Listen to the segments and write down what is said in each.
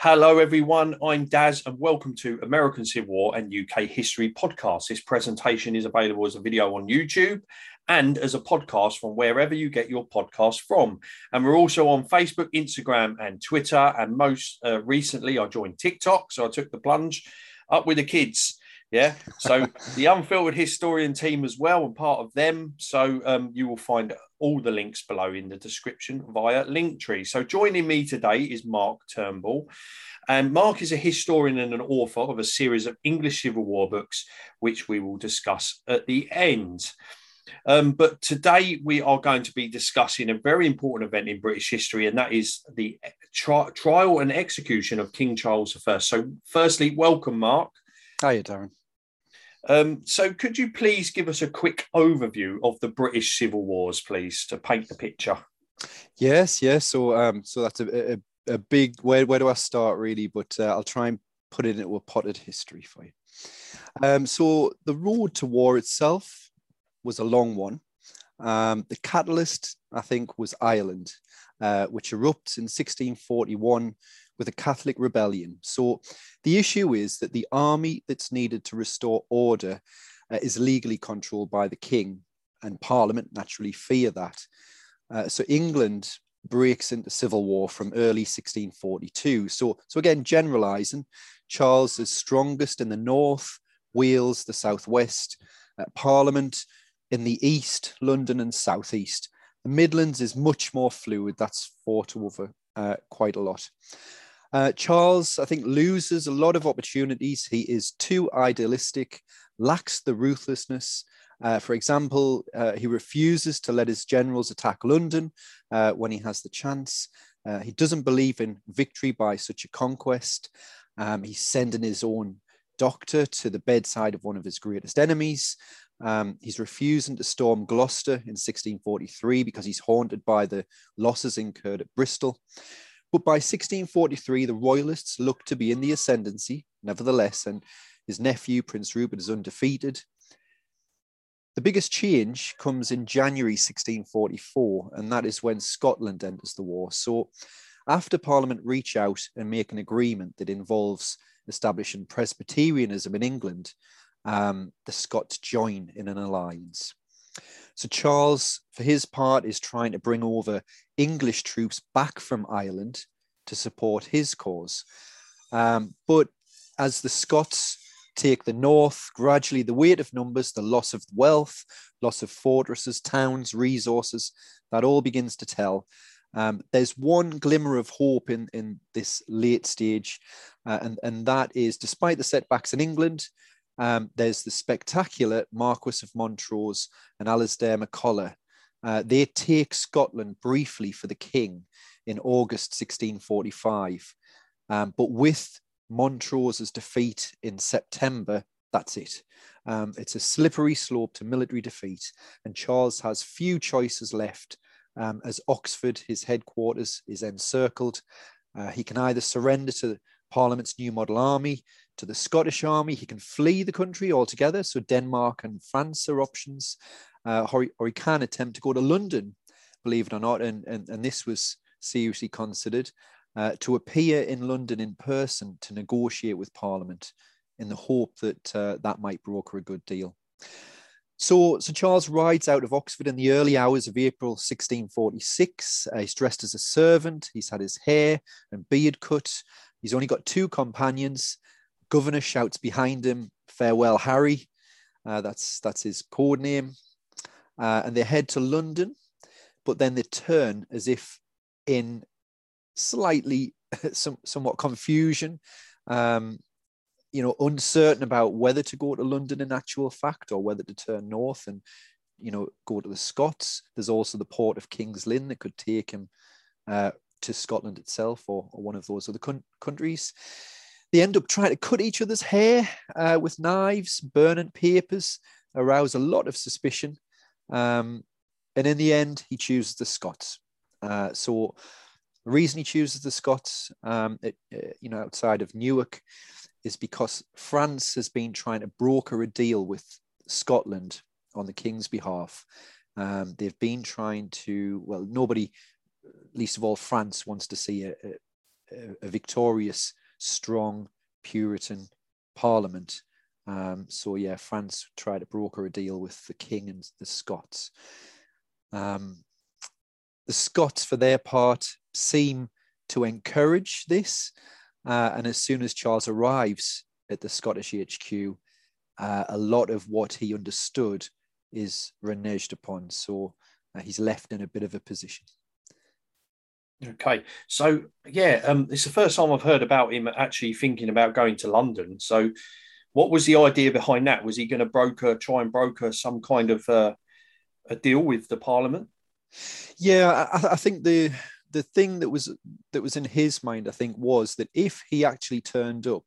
Hello, everyone. I'm Daz, and welcome to American Civil War and UK History podcast. This presentation is available as a video on YouTube and as a podcast from wherever you get your podcast from. And we're also on Facebook, Instagram, and Twitter. And most uh, recently, I joined TikTok, so I took the plunge up with the kids. Yeah. So the Unfiltered Historian team as well, and part of them. So um, you will find all the links below in the description via Linktree. So joining me today is Mark Turnbull. And Mark is a historian and an author of a series of English Civil War books, which we will discuss at the end. Um, but today we are going to be discussing a very important event in British history, and that is the tri- trial and execution of King Charles I. So, firstly, welcome, Mark. Hiya, Darren. Um, so, could you please give us a quick overview of the British Civil Wars, please, to paint the picture? Yes, yes. So, um, so that's a, a, a big. Where where do I start, really? But uh, I'll try and put it into a potted history for you. Um, so, the road to war itself was a long one. Um, the catalyst, I think, was Ireland, uh, which erupts in 1641 with a Catholic rebellion. So the issue is that the army that's needed to restore order uh, is legally controlled by the king, and Parliament naturally fear that. Uh, so England breaks into civil war from early 1642. So, so again, generalizing, Charles is strongest in the north, Wales, the southwest, uh, Parliament in the east, London and southeast. The Midlands is much more fluid. That's fought over uh, quite a lot. Uh, Charles, I think, loses a lot of opportunities. He is too idealistic, lacks the ruthlessness. Uh, for example, uh, he refuses to let his generals attack London uh, when he has the chance. Uh, he doesn't believe in victory by such a conquest. Um, he's sending his own doctor to the bedside of one of his greatest enemies. Um, he's refusing to storm Gloucester in 1643 because he's haunted by the losses incurred at Bristol. But by 1643, the Royalists looked to be in the ascendancy, nevertheless, and his nephew, Prince Rupert, is undefeated. The biggest change comes in January 1644, and that is when Scotland enters the war. So, after Parliament reach out and make an agreement that involves establishing Presbyterianism in England, um, the Scots join in an alliance. So Charles, for his part, is trying to bring over English troops back from Ireland to support his cause. Um, but as the Scots take the north, gradually the weight of numbers, the loss of wealth, loss of fortresses, towns, resources, that all begins to tell. Um, there's one glimmer of hope in, in this late stage, uh, and, and that is despite the setbacks in England, um, there's the spectacular Marquis of Montrose and Alasdair MacColla. Uh, they take Scotland briefly for the king in August 1645. Um, but with Montrose's defeat in September, that's it. Um, it's a slippery slope to military defeat, and Charles has few choices left um, as Oxford, his headquarters, is encircled. Uh, he can either surrender to Parliament's new model army, to the Scottish army. He can flee the country altogether. So Denmark and France are options. Uh, or, he, or, he, can attempt to go to London, believe it or not. And, and, and this was seriously considered uh, to appear in London in person to negotiate with Parliament in the hope that uh, that might broker a good deal. So, so Charles rides out of Oxford in the early hours of April 1646. Uh, he's dressed as a servant. He's had his hair and beard cut. He's only got two companions. Governor shouts behind him, "Farewell, Harry." Uh, that's that's his code name. Uh, and they head to London, but then they turn as if in slightly some, somewhat confusion. Um, you know, uncertain about whether to go to London in actual fact or whether to turn north and, you know, go to the Scots. There's also the port of King's Lynn that could take him uh, to Scotland itself or, or one of those other countries. They end up trying to cut each other's hair uh, with knives, burning papers, arouse a lot of suspicion. Um, and in the end, he chooses the Scots. Uh, so the reason he chooses the Scots, um, it, uh, you know, outside of Newark, is because France has been trying to broker a deal with Scotland on the king's behalf. Um, they've been trying to, well, nobody least of all, France wants to see a, a, a victorious, strong Puritan Parliament. Um, so yeah, France tried to broker a deal with the king and the Scots. Um, the Scots, for their part, seem to encourage this. Uh, and as soon as Charles arrives at the Scottish HQ, uh, a lot of what he understood is reneged upon. So uh, he's left in a bit of a position. Okay, so yeah, um, it's the first time I've heard about him actually thinking about going to London. So, what was the idea behind that? Was he going to broker, try and broker some kind of uh, a deal with the Parliament? Yeah, I, I, think the the thing that was that was in his mind, I think, was that if he actually turned up,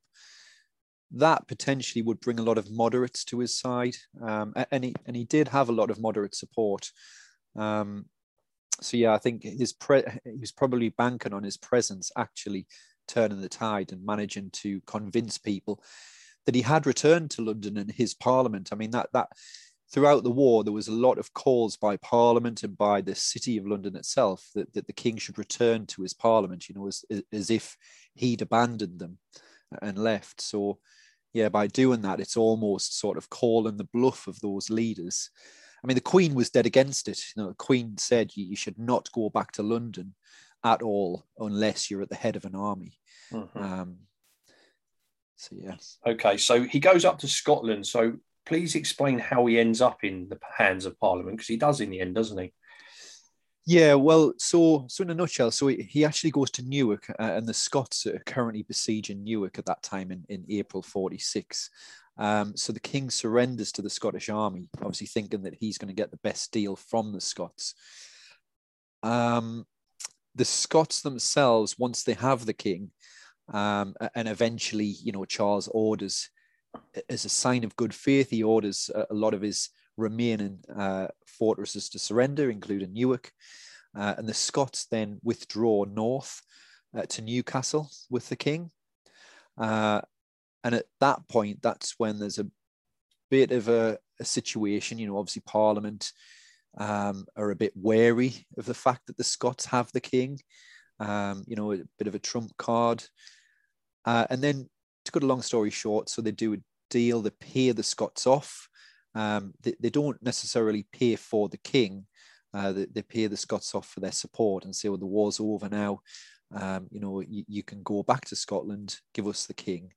that potentially would bring a lot of moderates to his side, um, and he and he did have a lot of moderate support. Um, so yeah, I think his pre- he was probably banking on his presence actually turning the tide and managing to convince people that he had returned to London and his Parliament. I mean that that throughout the war there was a lot of calls by Parliament and by the City of London itself that, that the King should return to his Parliament. You know, as as if he'd abandoned them and left. So yeah, by doing that, it's almost sort of calling the bluff of those leaders I mean, the Queen was dead against it. You know, the Queen said you, you should not go back to London at all unless you're at the head of an army. Mm-hmm. Um, so yes. Okay, so he goes up to Scotland. So please explain how he ends up in the hands of Parliament because he does in the end, doesn't he? Yeah, well, so so in a nutshell, so he, he actually goes to Newark, uh, and the Scots are currently besieging Newark at that time in, in April 46. Um, so the king surrenders to the Scottish army, obviously thinking that he's going to get the best deal from the Scots. Um, the Scots themselves, once they have the king, um, and eventually, you know, Charles orders, as a sign of good faith, he orders a, lot of his remaining uh, fortresses to surrender, including Newark. Uh, and the Scots then withdraw north uh, to Newcastle with the king. Uh, and at that point, that's when there's a bit of a, a situation. You know, obviously Parliament um, are a bit wary of the fact that the Scots have the king. Um, you know, a bit of a trump card. Uh, and then, to cut a long story short, so they do a deal, they pay the Scots off. Um, they, they, don't necessarily pay for the king. Uh, they, they, pay the Scots off for their support and say, well, the war's over now. Um, you know, you, you, can go back to Scotland, give us the king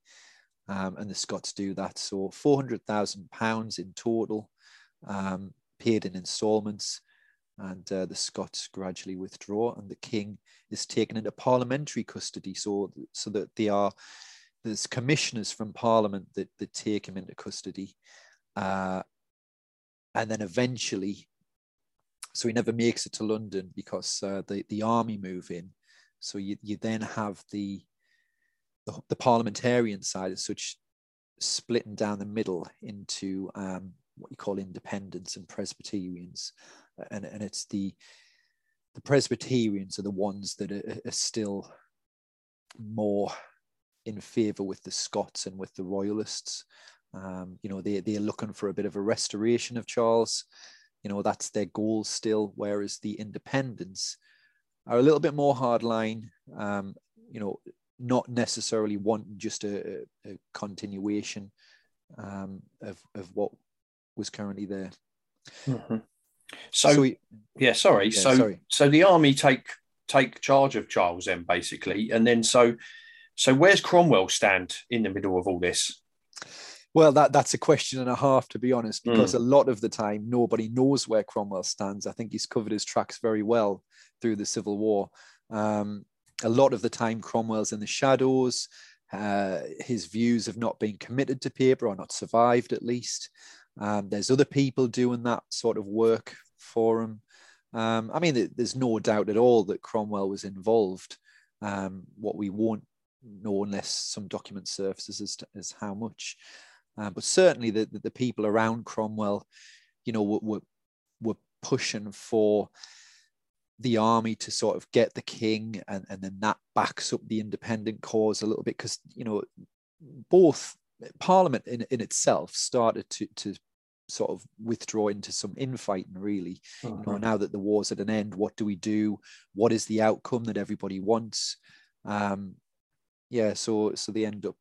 um, and the Scots do that. So four hundred thousand pounds in total, um, paid in instalments, and uh, the Scots gradually withdraw, and the king is taken into parliamentary custody, so so that they are there's commissioners from Parliament that that take him into custody, uh, and then eventually. So he never makes it to London because uh, the, the army move in. So you, you then have the the, the parliamentarian side is such splitting down the middle into um, what you call independents and Presbyterians, and and it's the the Presbyterians are the ones that are, are still more in favour with the Scots and with the Royalists. Um, you know, they they're looking for a bit of a restoration of Charles. You know, that's their goal still. Whereas the Independents are a little bit more hardline. Um, you know, not necessarily wanting just a, a continuation um, of, of what was currently there. Mm-hmm. So, so we, yeah, sorry. Yeah, so, sorry. so the army take take charge of Charles then, basically, and then so, so where's Cromwell stand in the middle of all this? Well, that that's a question and a half, to be honest, because mm. a lot of the time nobody knows where Cromwell stands. I think he's covered his tracks very well through the Civil War. Um, a lot of the time Cromwell's in the shadows. Uh, his views have not been committed to paper or not survived at least. Um, there's other people doing that sort of work for him. Um, I mean, there's no doubt at all that Cromwell was involved. Um, what we won't know unless some document surfaces to, as how much. Um, but certainly the, the, the, people around Cromwell, you know, were, were, were pushing for the army to sort of get the king and, and then that backs up the independent cause a little bit because you know both parliament in, in itself started to, to sort of withdraw into some infighting really you know, now that the war's at an end what do we do what is the outcome that everybody wants um yeah so so they end up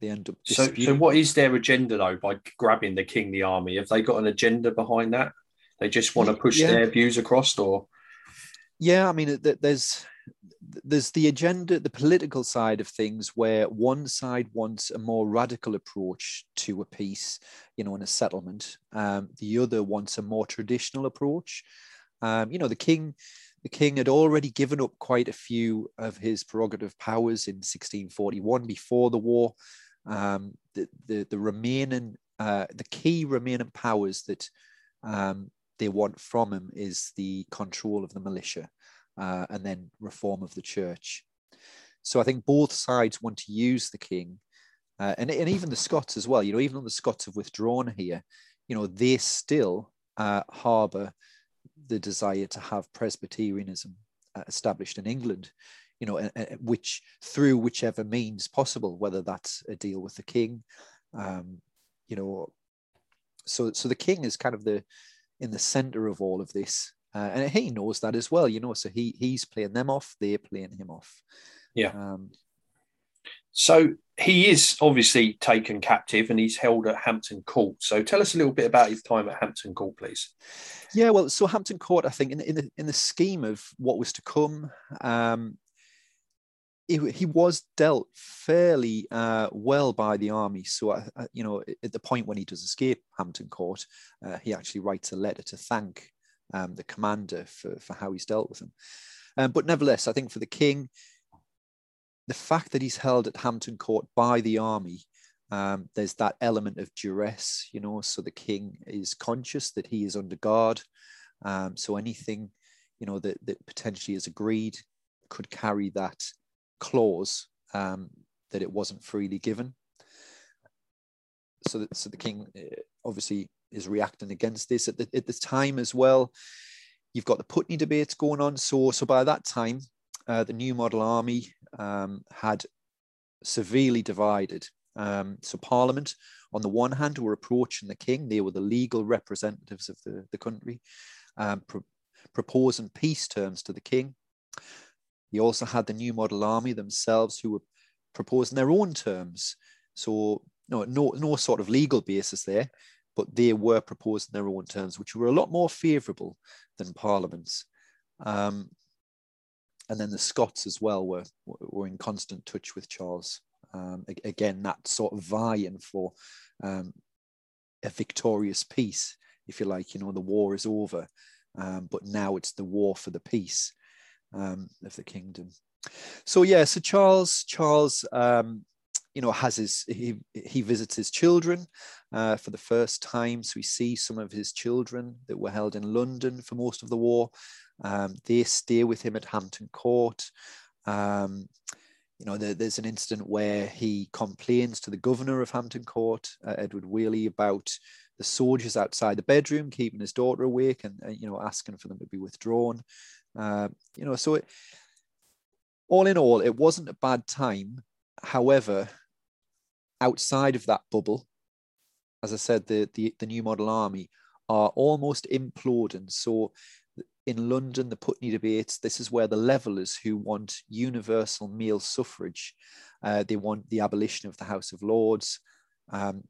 they end up So, so what is their agenda though by grabbing the king, the army? Have they got an agenda behind that? They just want to push Yeah. their views across, or yeah i mean th- there's there's the agenda the political side of things where one side wants a more radical approach to a peace you know in a settlement. Um, the other wants a more traditional approach. Um, you know the king the king had already given up quite a few of his prerogative powers in 1641 before the war. Um, the, the the remaining uh, the key remaining powers that um, they want from him is the control of the militia uh, and then reform of the church. So I think both sides want to use the king, uh, and, and even the Scots as well. You know, even though the Scots have withdrawn here, you know, they still uh, harbour the desire to have Presbyterianism uh, established in England. You know, which through whichever means possible, whether that's a deal with the king, um, you know. So, so the king is kind of the in the center of all of this, uh, and he knows that as well. You know, so he he's playing them off, they're playing him off. Yeah. Um, so he is obviously taken captive and he's held at Hampton Court. So tell us a little bit about his time at Hampton Court, please. Yeah, well, so Hampton Court, I think, in, in, the, in the scheme of what was to come, um, he, he was dealt fairly uh, well by the army. So, uh, uh, you know, at the point when he does escape Hampton Court, uh, he actually writes a letter to thank um, the commander for, for how he's dealt with him. Um, but nevertheless, I think for the king, the fact that he's held at Hampton Court by the army um, there's that element of duress, you know, so the king is conscious that he is under guard. Um, so anything, you know, that, that potentially is agreed could carry that clause um, that it wasn't freely given. So, that, so the king uh, obviously is reacting against this at the, at the time as well. You've got the Putney debates going on. So, so by that time, uh, the new model army um, had severely divided um, so Parliament, on the one hand, were approaching the king; they were the legal representatives of the, the country, um, pro- proposing peace terms to the king. You also had the New Model Army themselves, who were proposing their own terms. So no, no, no sort of legal basis there, but they were proposing their own terms, which were a lot more favourable than Parliament's. Um, and then the Scots as well were were in constant touch with Charles um, again, that sort of vying for um, a victorious peace, if you like. You know, the war is over, um, but now it's the war for the peace um, of the kingdom. So yeah, so Charles, Charles, um, you know, has his he he visits his children uh, for the first time. So we see some of his children that were held in London for most of the war. Um, they stay with him at Hampton Court. Um, you know, there, there's an incident where he complains to the governor of Hampton Court, uh, Edward Whalley, about the soldiers outside the bedroom keeping his daughter awake and, uh, you know, asking for them to be withdrawn. Uh, you know, so it, all in all, it wasn't a bad time. However, outside of that bubble, as I said, the, the, the new model army are almost imploding. So in London, the Putney debates, this is where the levelers who want universal male suffrage, uh, they want the abolition of the House of Lords. Um,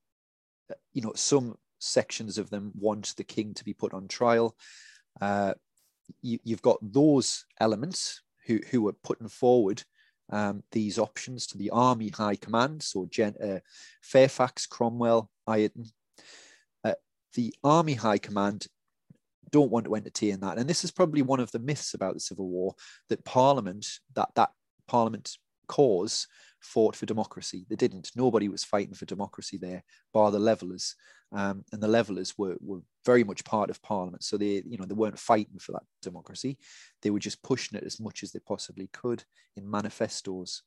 you know, some sections of them want the king to be put on trial. Uh, you, have got those elements who, who are putting forward um, these options to the army high command. So Gen, uh, Fairfax, Cromwell, Ireton. Uh, the army high command don't want to entertain that. And this is probably one of the myths about the Civil War that Parliament, that that Parliament cause fought for democracy. They didn't. Nobody was fighting for democracy there, bar the levelers. Um, and the levelers were, were very much part of Parliament. So they, you know, they weren't fighting for that democracy. They were just pushing it as much as they possibly could in manifestos.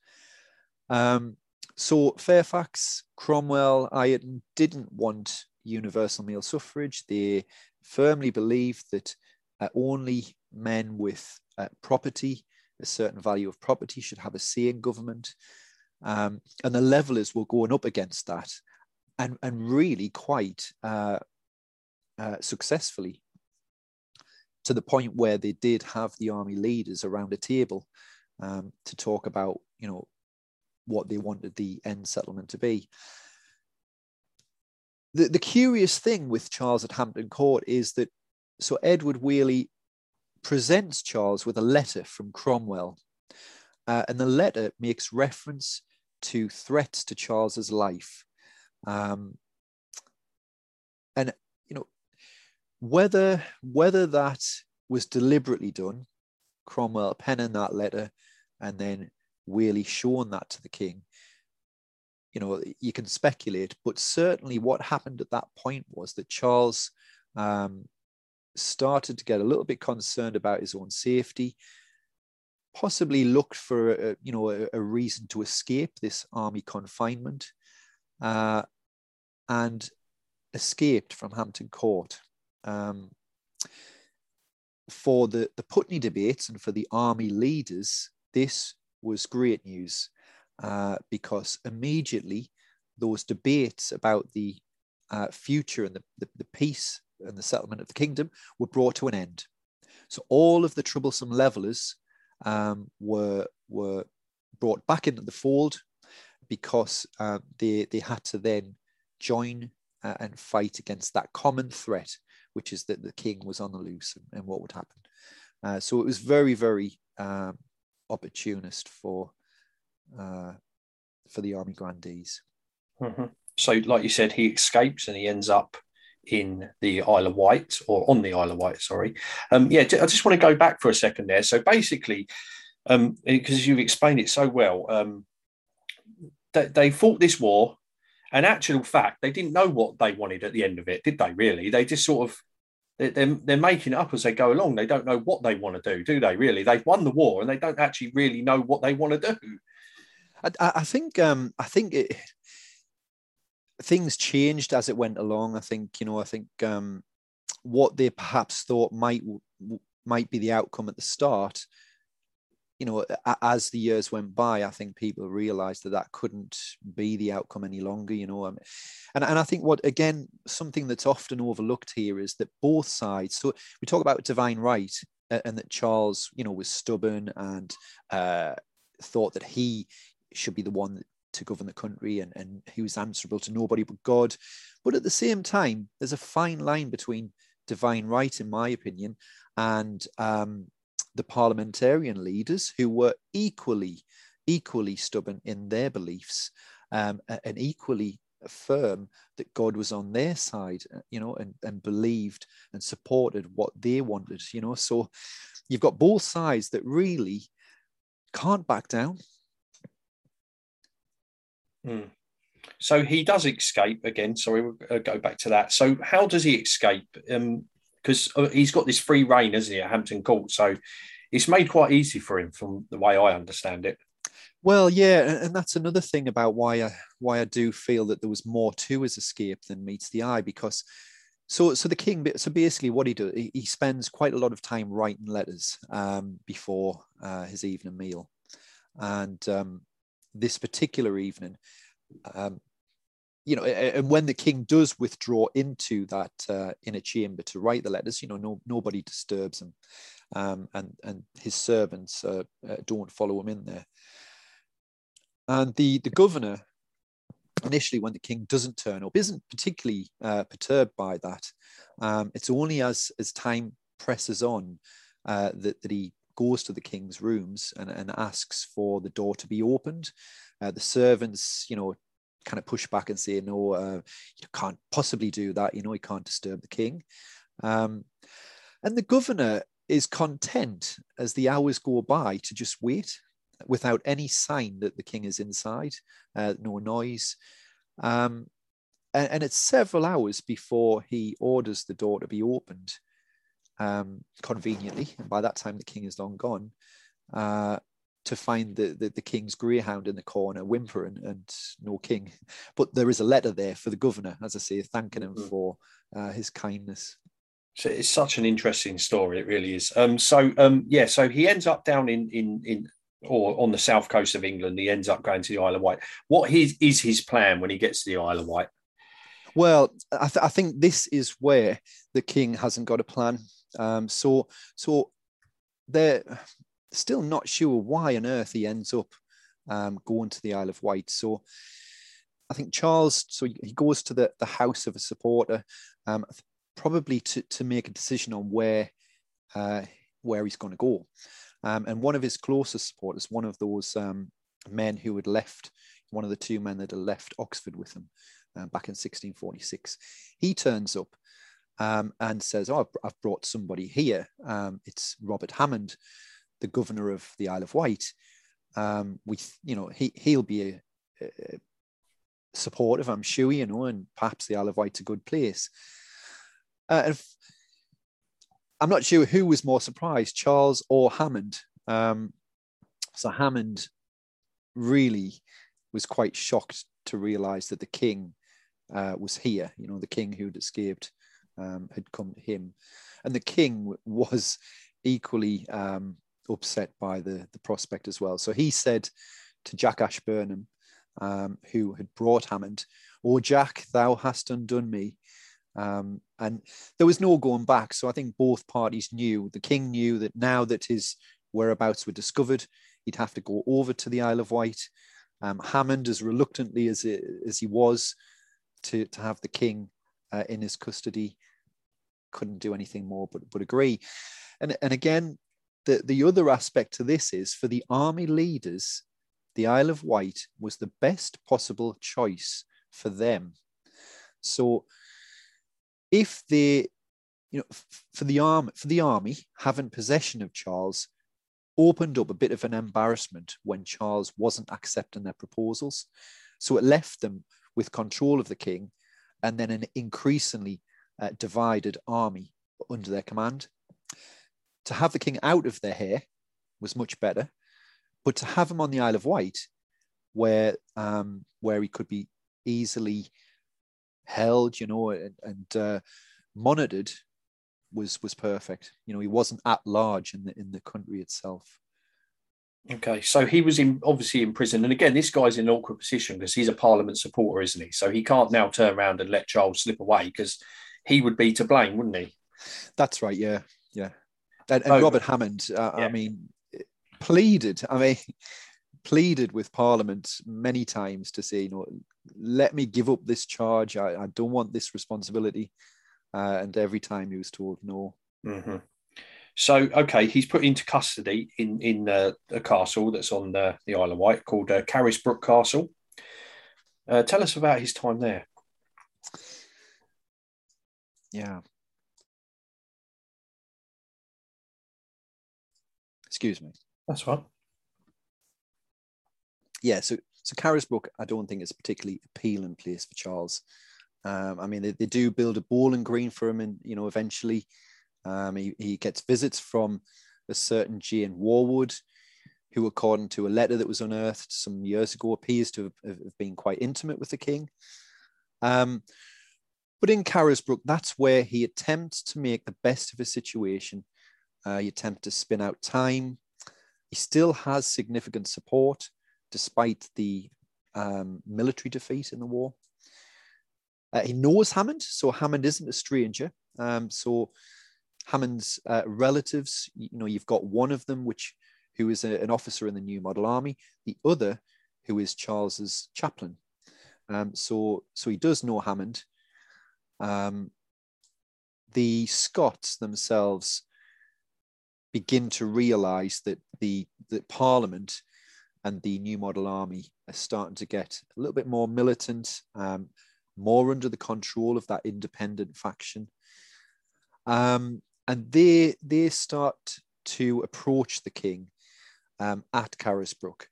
Um, so Fairfax, Cromwell, Ireton didn't want universal male suffrage. They firmly believed that uh, only men with uh, property, a certain value of property, should have a say in government. Um, and the levelers were going up against that and, and really quite uh, uh, successfully to the point where they did have the army leaders around a table um, to talk about, you know, what they wanted the end settlement to be. The, the curious thing with Charles at Hampton Court is that so Edward Whalley presents Charles with a letter from Cromwell, uh, and the letter makes reference to threats to Charles's life. Um, and you know whether whether that was deliberately done, Cromwell penning that letter and then really showing that to the king. You know, you can speculate, but certainly what happened at that point was that Charles um, started to get a little bit concerned about his own safety, possibly looked for a, you know a, a reason to escape this army confinement, uh, and escaped from Hampton Court. Um, for the, the Putney debates and for the army leaders, this was great news uh, because immediately those debates about the uh, future and the, the, the peace and the settlement of the kingdom were brought to an end. So all of the troublesome levelers um, were, were brought back into the fold because uh, they, they had to then join uh, and fight against that common threat, which is that the king was on the loose and, and what would happen. Uh, so it was very, very um, opportunist for uh, for the army grandees. Mm-hmm. So, like you said, he escapes and he ends up in the Isle of Wight or on the Isle of Wight. Sorry, um, yeah. I just want to go back for a second there. So basically, um, because you've explained it so well, um, they, they fought this war and actual fact, they didn't know what they wanted at the end of it, did they? Really, they just sort of they're, they're making it up as they go along. They don't know what they want to do, do they? Really, they've won the war and they don't actually really know what they want to do. I, I think um, I think it, things changed as it went along. I think you know I think um, what they perhaps thought might might be the outcome at the start you know, as the years went by, I think people realized that that couldn't be the outcome any longer, you know. Um, and, and I think what, again, something that's often overlooked here is that both sides, so we talk about divine right and that Charles, you know, was stubborn and uh, thought that he should be the one to govern the country and, and he was answerable to nobody but God. But at the same time, there's a fine line between divine right, in my opinion, and um, the parliamentarian leaders who were equally equally stubborn in their beliefs um, and equally firm that God was on their side, uh, you know, and, and believed and supported what they wanted, you know. So you've got both sides that really can't back down. Hmm. So he does escape again. Sorry, we'll uh, go back to that. So how does he escape? Um, because uh, he's got this free reign, isn't he, at Hampton Court? So it's made quite easy for him, from the way I understand it. Well, yeah, and that's another thing about why I why I do feel that there was more to his escape than meets the eye, because so so the king so basically what he does he, spends quite a lot of time writing letters um, before uh, his evening meal, and um, this particular evening, um, you know, and when the king does withdraw into that uh, inner chamber to write the letters, you know, no, nobody disturbs him, um, and and his servants uh, uh, don't follow him in there. And the the governor, initially, when the king doesn't turn up, isn't particularly uh, perturbed by that. Um, it's only as as time presses on uh, that that he goes to the king's rooms and, and asks for the door to be opened. Uh, the servants, you know, kind of push back and say, no, uh, you can't possibly do that. You know, you can't disturb the king. Um, and the governor is content as the hours go by to just wait without any sign that the king is inside, uh, no noise. Um, and, and, it's several hours before he orders the door to be opened um, conveniently. And by that time, the king is long gone. Uh, to find the, the, the, king's greyhound in the corner whimpering and no king. But there is a letter there for the governor, as I say, thanking him mm-hmm. for uh, his kindness. So it's such an interesting story. It really is. Um, so um, yeah, so he ends up down in in in or on the south coast of England. He ends up going to the Isle of Wight. What his is his plan when he gets to the Isle of Wight? Well, I, th- I, think this is where the king hasn't got a plan. Um, so, so they're still not sure why on earth he ends up um, going to the Isle of Wight. So, I think Charles. So he goes to the, the house of a supporter, um, probably to to make a decision on where uh, where he's going to go. Um, and one of his closest supporters, one of those um, men who had left, one of the two men that had left Oxford with him uh, back in 1646, he turns up um, and says, "Oh, I've brought somebody here. Um, it's Robert Hammond, the governor of the Isle of Wight. Um, we, you know, he he'll be a, a supportive, I'm sure, you know, and perhaps the Isle of Wight's a good place." Uh, and I'm not sure who was more surprised, Charles or Hammond. Um, so Hammond really was quite shocked to realize that the king uh, was here. You know, the king who'd escaped um, had come to him, and the king was equally um, upset by the the prospect as well. So he said to Jack Ashburnham, um, who had brought Hammond, "O Jack, thou hast undone me." Um, and there was no going back. So I think both parties knew, the king knew that now that his whereabouts were discovered, he'd have to go over to the Isle of Wight. Um, Hammond, as reluctantly as, it, as he was to, to have the king uh, in his custody, couldn't do anything more but, but agree. And, and again, the, the other aspect to this is for the army leaders, the Isle of Wight was the best possible choice for them. So if they, you know, for the army, for the army having possession of Charles opened up a bit of an embarrassment when Charles wasn't accepting their proposals. So it left them with control of the king and then an increasingly uh, divided army under their command. To have the king out of their hair was much better, but to have him on the Isle of Wight, where um, where he could be easily held, you know, and, and uh, monitored was was perfect. You know, he wasn't at large in the in the country itself. Okay, so he was in obviously in prison, and again, this guy's in an awkward position because he's a Parliament supporter, isn't he? So he can't now turn around and let Charles slip away because he would be to blame, wouldn't he? That's right. Yeah, yeah. And, and oh, Robert Hammond, uh, yeah. I mean, pleaded. I mean, pleaded with Parliament many times to say, you know, let me give up this charge. I, I don't want this responsibility. Uh, and every time he was told no. Mm-hmm. So, okay, he's put into custody in in uh, a castle that's on the, the Isle of Wight called uh, Carisbrooke Castle. Uh, tell us about his time there. Yeah. Excuse me. That's right yeah, so so Carisbrooke, I don't think is a particularly appealing place for Charles. Um, I mean, they, they do build a ball and green for him, and you know, eventually, um, he, he gets visits from a certain Jane Whorwood, who, according to a letter that was unearthed some years ago, appears to have, have been quite intimate with the king. Um, but in Carisbrooke, that's where he attempts to make the best of his situation. Uh, he attempts to spin out time. He still has significant support despite the um, military defeat in the war. Uh, he knows Hammond, so Hammond isn't a stranger. Um, so Hammond's uh, relatives, you know, you've got one of them, which who is a, an officer in the New Model Army, the other who is Charles's chaplain. Um, so, so he does know Hammond. Um, the Scots themselves begin to realise that the that Parliament and the new model army are starting to get a little bit more militant, um, more under the control of that independent faction. Um, and they they start to approach the king um, at Carisbrooke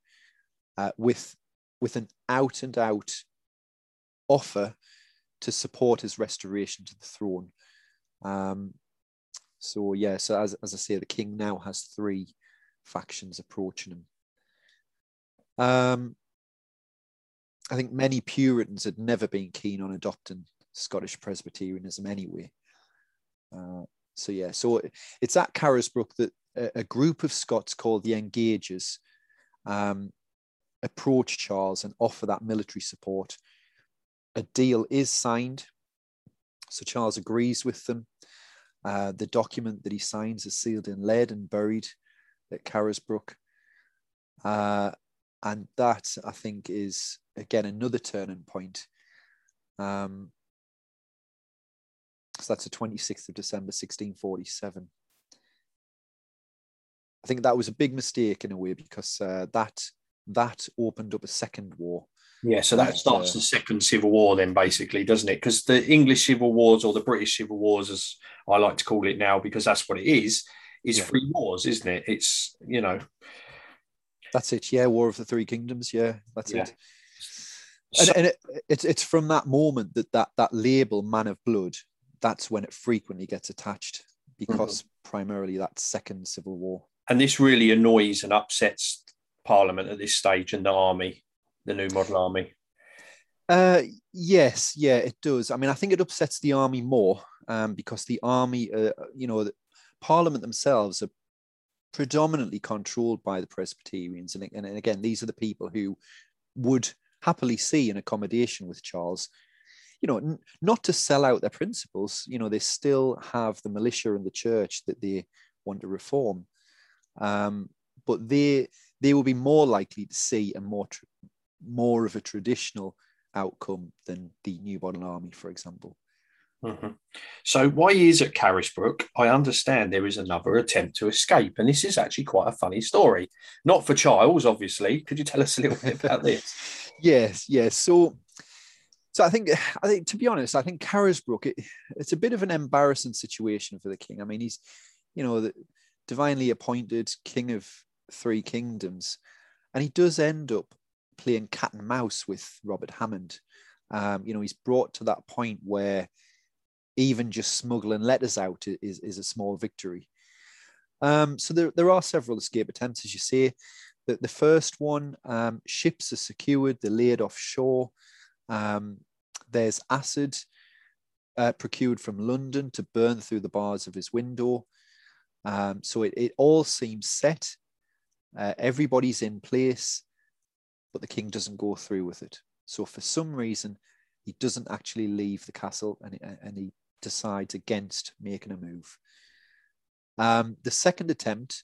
uh, with with an out and out offer to support his restoration to the throne. Um, so yeah, so as, as I say, the king now has three factions approaching him. Um, I think many Puritans had never been keen on adopting Scottish Presbyterianism anyway. Uh, so yeah, so it's at Carisbrooke that a, group of Scots called the Engagers um, approach Charles and offer that military support. a deal is signed. So Charles agrees with them. Uh, the document that he signs is sealed in lead and buried at Carisbrooke. Uh, and that, I think, is again another turning point. Um, so that's the 26th of December, 1647. I think that was a big mistake in a way because uh, that that opened up a second war. Yeah, so that starts uh, the second civil war then, basically, doesn't it? Because the English civil wars or the British civil wars, as I like to call it now, because that's what it is, is yeah. three wars, isn't it? It's you know. That's it. Yeah, War of the Three Kingdoms. Yeah, that's yeah. it. And, and it, it's it's from that moment that that that label "Man of Blood" that's when it frequently gets attached because mm-hmm. primarily that second civil war. And this really annoys and upsets Parliament at this stage and the army, the new model army. Uh, yes, yeah, it does. I mean, I think it upsets the army more um, because the army, uh, you know, the Parliament themselves are predominantly controlled by the Presbyterians, and, and again, these are the people who would happily see an accommodation with Charles you know, n- not to sell out their principles. You know, they still have the militia and the church that they want to reform, um, but they they will be more likely to see a more tr- more of a traditional outcome than the New Model Army, for example. Mm-hmm. So while he is at Carisbrooke, I understand there is another attempt to escape, and this is actually quite a funny story. Not for Charles, obviously. Could you tell us a little bit about this? yes, yes. So so I think, I think to be honest, I think Carisbrooke, it, it's a bit of an embarrassing situation for the king. I mean, he's, you know, the divinely appointed king of three kingdoms, and he does end up playing cat and mouse with Robert Hammond. Um, you know, he's brought to that point where even just smuggling letters out is, is a small victory. Um, so there, there are several escape attempts, as you say. The, the first one, um, ships are secured, they're laid offshore. Um, there's acid uh, procured from London to burn through the bars of his window. Um, so it, it all seems set. Uh, everybody's in place, but the king doesn't go through with it. So for some reason, he doesn't actually leave the castle and, and he decides against making a move. Um, the second attempt,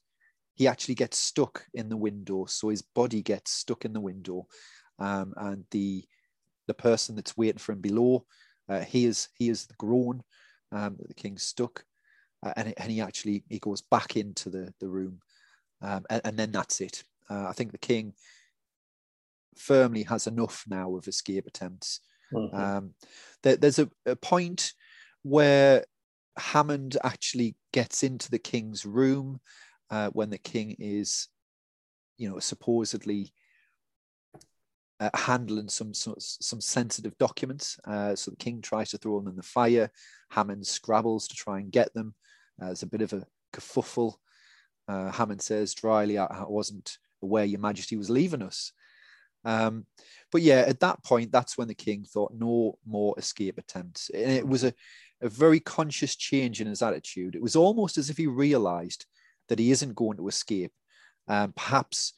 he actually gets stuck in the window. So his body gets stuck in the window. Um, and the the person that's waiting for him below. Uh, he is he is the groan um, that the king stuck, uh, and, and he actually he goes back into the the room, um, and, and, then that's it. Uh, I think the king firmly has enough now of escape attempts. Mm-hmm. Um, there, there's a, a point where Hammond actually gets into the king's room uh, when the king is, you know, supposedly uh, handling some, some, some sensitive documents. Uh, so the king tries to throw them in the fire. Hammond scrabbles to try and get them. Uh, there's a bit of a kerfuffle. Uh, Hammond says dryly, I, I, wasn't aware Your Majesty was leaving us." Um, but yeah, at that point, that's when the king thought no more escape attempts. And it was a, a very conscious change in his attitude. It was almost as if he realized that he isn't going to escape. Um, perhaps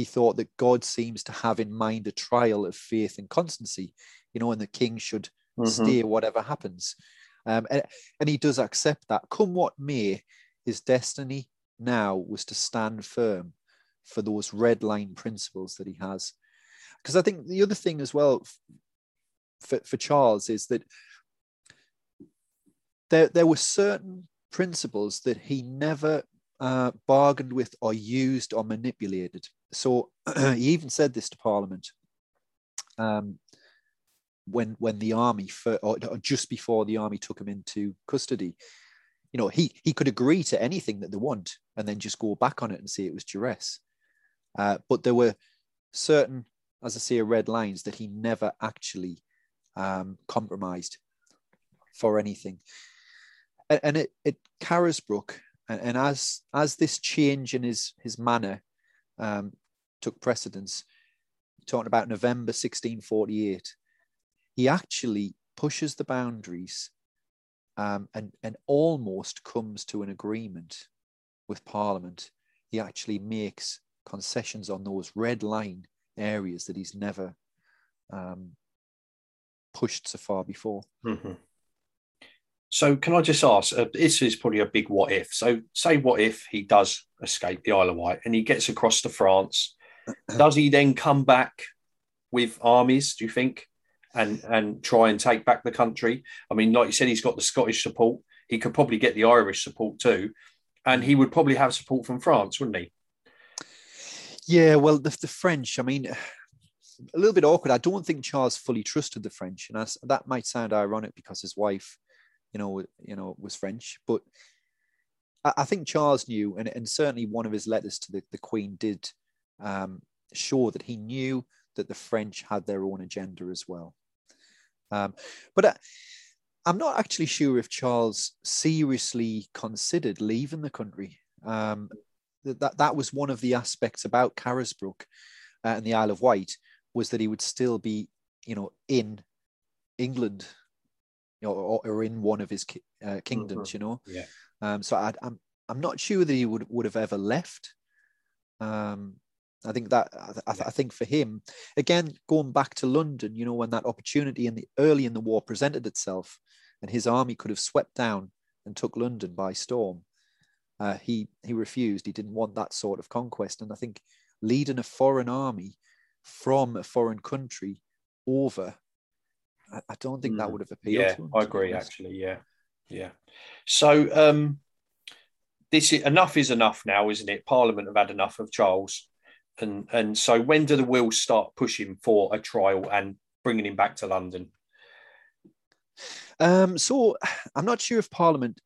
he thought that God seems to have in mind a trial of faith and constancy, you know, and the king should mm-hmm. stay whatever happens. Um, and, and he does accept that. Come what may, his destiny now was to stand firm for those red line principles that he has. Because I think the other thing as well for, for Charles is that there, there were certain principles that he never uh, bargained with or used or manipulated. So he even said this to Parliament um, when when the army, for, or, or just before the army took him into custody. You know, he he could agree to anything that they want and then just go back on it and say it was duress. Uh, but there were certain, as I say, red lines that he never actually um, compromised for anything. And, and it, it Carisbrooke and, and as as this change in his his manner um, took precedence, talking about November 1648, he actually pushes the boundaries um, and and almost comes to an agreement with Parliament. He actually makes concessions on those red line areas that he's never um, pushed so far before. Mm-hmm. So, can I just ask? Uh, this is probably a big what if. So, say what if he does escape the Isle of Wight and he gets across to France? Does he then come back with armies? Do you think, and and try and take back the country? I mean, like you said, he's got the Scottish support. He could probably get the Irish support too, and he would probably have support from France, wouldn't he? Yeah, well, the, the French. I mean, a little bit awkward. I don't think Charles fully trusted the French, and I, that might sound ironic because his wife you know, you know, was French. But I, I think Charles knew, and, and certainly one of his letters to the, the Queen did um, show that he knew that the French had their own agenda as well. Um, but I, I'm not actually sure if Charles seriously considered leaving the country. Um, that that was one of the aspects about Carisbrooke uh, and the Isle of Wight was that he would still be, you know, in England you know, or, or in one of his uh, kingdoms, mm-hmm. you know. Yeah. Um, so I, am I'm, I'm not sure that he would would have ever left. Um, I think that I, I, think for him, again, going back to London, you know, when that opportunity in the early in the war presented itself, and his army could have swept down and took London by storm, uh, he he refused. He didn't want that sort of conquest, and I think leading a foreign army from a foreign country over I, I don't think mm. that would have appealed. Yeah, I agree. Actually, yeah, yeah. So um, this is, enough is enough now, isn't it? Parliament have had enough of Charles, and and so when do the wheels start pushing for a trial and bringing him back to London? Um, so I'm not sure if Parliament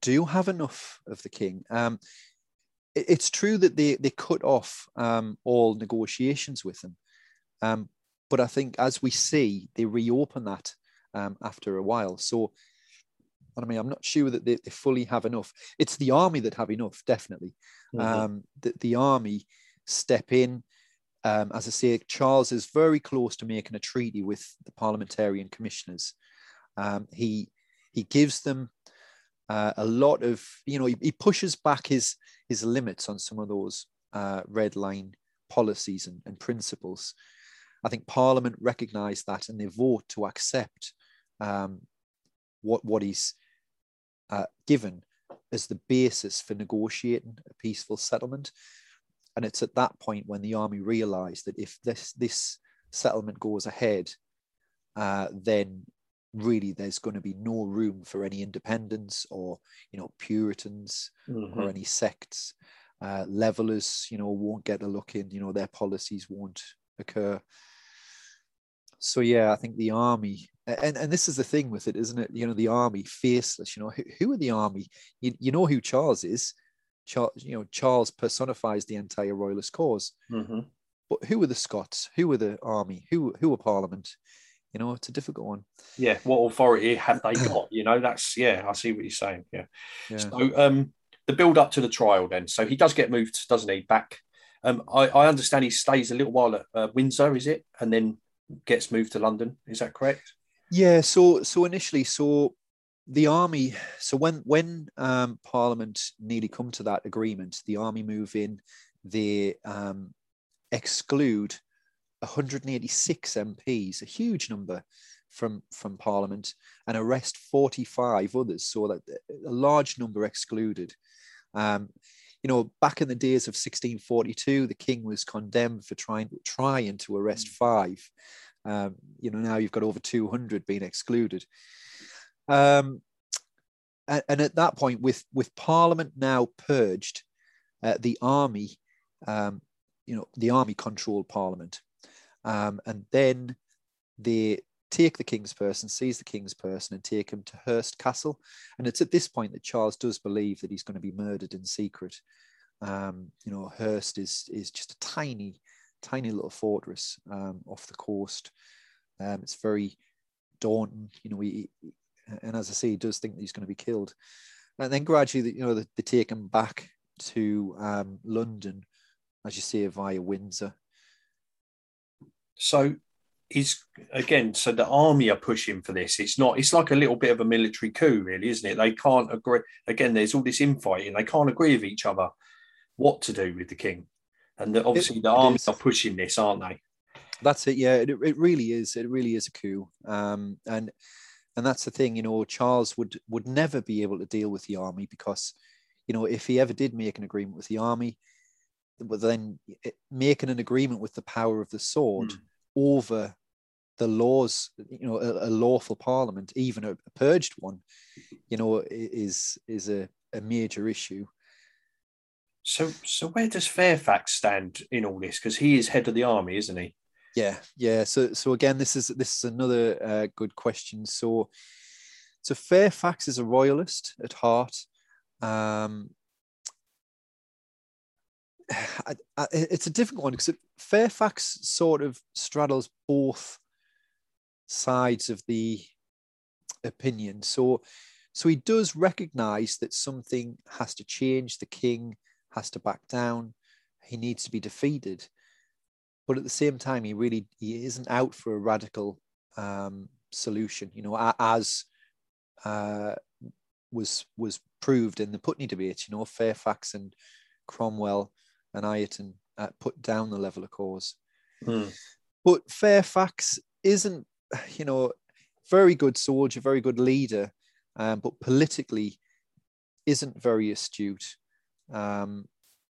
do have enough of the king. Um, it, it's true that they they cut off um, all negotiations with him, um, but I think as we see, they reopen that um, after a while. So, I mean, I'm not sure that they, they, fully have enough. It's the army that have enough, definitely. Mm-hmm. Um, the, the army step in. Um, as I say, Charles is very close to making a treaty with the parliamentarian commissioners. Um, he he gives them uh, a lot of, you know, he, he, pushes back his his limits on some of those uh, red line policies and, and principles. I think Parliament recognise that and they vote to accept um, what what he's uh, given as the basis for negotiating a peaceful settlement. And it's at that point when the army realised that if this this settlement goes ahead, uh, then really there's going to be no room for any independents or you know Puritans mm-hmm. or any sects. Uh, levelers, you know, won't get a look in. You know, their policies won't occur so yeah, I think the army, and, and this is the thing with it, isn't it? You know, the army, faceless. You know, who, who are the army? You, you know who Charles is. Charles, you know, Charles personifies the entire royalist cause. Mm-hmm. But who were the Scots? Who were the army? Who who are Parliament? You know, it's a difficult one. Yeah, what authority have they got? you know, that's yeah. I see what you're saying. Yeah. yeah. So um, the build up to the trial, then. So he does get moved, doesn't he? Back. Um, I, I understand he stays a little while at uh, Windsor, is it? And then gets moved to London. Is that correct? Yeah. So so initially, so the army. So when when um, Parliament nearly come to that agreement, the army move in. They um, exclude 186 MPs, a huge number from from Parliament, and arrest 45 others. So that a large number excluded. Um, you know, back in the days of 1642, the king was condemned for trying trying to arrest mm. five. Um, you know, now you've got over 200 being excluded. Um, and, and, at that point, with with Parliament now purged, uh, the army, um, you know, the army controlled Parliament, um, and then they take the king's person, seize the king's person, and take him to Hurst Castle. And it's at this point that Charles does believe that he's going to be murdered in secret. Um, you know, Hurst is is just a tiny, tiny little fortress um, off the coast. Um, it's very daunting, you know. He, and as I say, he does think that he's going to be killed. And then gradually, you know, they, they take him back to um, London, as you say, via Windsor. So is again so the army are pushing for this it's not it's like a little bit of a military coup really isn't it they can't agree again there's all this infighting they can't agree with each other what to do with the king and the, obviously it, the army are pushing this aren't they That's it. Yeah, it, it really is. It really is a coup. Um, and and that's the thing. You know, Charles would would never be able to deal with the army because, you know, if he ever did make an agreement with the army, but then making an agreement with the power of the sword mm. over the laws, you know, a, a, lawful parliament, even a, a purged one, you know, is is a, a major issue. So, so where does Fairfax stand in all this? Because he is head of the army, isn't he? Yeah, yeah. So, so again, this is this is another uh, good question. So, so Fairfax is a royalist at heart. Um, I, I, it's a difficult one because Fairfax sort of straddles both sides of the opinion. So, so he does recognise that something has to change. The king has to back down. He needs to be defeated. But at the same time, he really he isn't out for a radical um, solution. You know, as uh, was was proved in the Putney debate. You know, Fairfax and Cromwell and Ireton uh, put down the Leveller cause. Mm. But Fairfax isn't, you know, very good soldier, very good leader, um, but politically isn't very astute, um,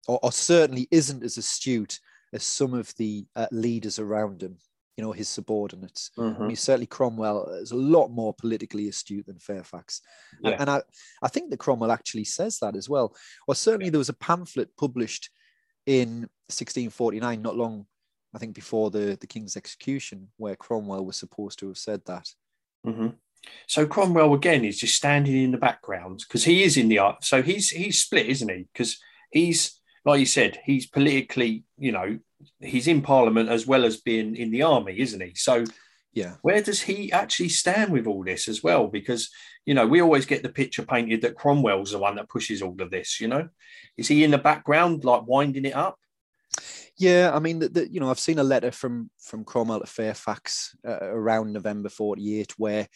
or, or, certainly isn't as astute as some of the uh, leaders around him. You know, his subordinates. Mm-hmm. I mean, certainly Cromwell is a lot more politically astute than Fairfax, yeah. and, and I, I think that Cromwell actually says that as well. Or certainly there was a pamphlet published in 1649, not long, I think, before the, the king's execution, where Cromwell was supposed to have said that. Mm-hmm. So Cromwell again is just standing in the background because he is in the art. So he's he's split, isn't he? Because he's like you said, he's politically, you know, he's in Parliament as well as being in the army, isn't he? So yeah, where does he actually stand with all this as well? Because you know we always get the picture painted that Cromwell's the one that pushes all of this. You know, is he in the background like winding it up? Yeah, I mean, the, the, you know, I've seen a letter from from Cromwell to Fairfax uh, around November '48, where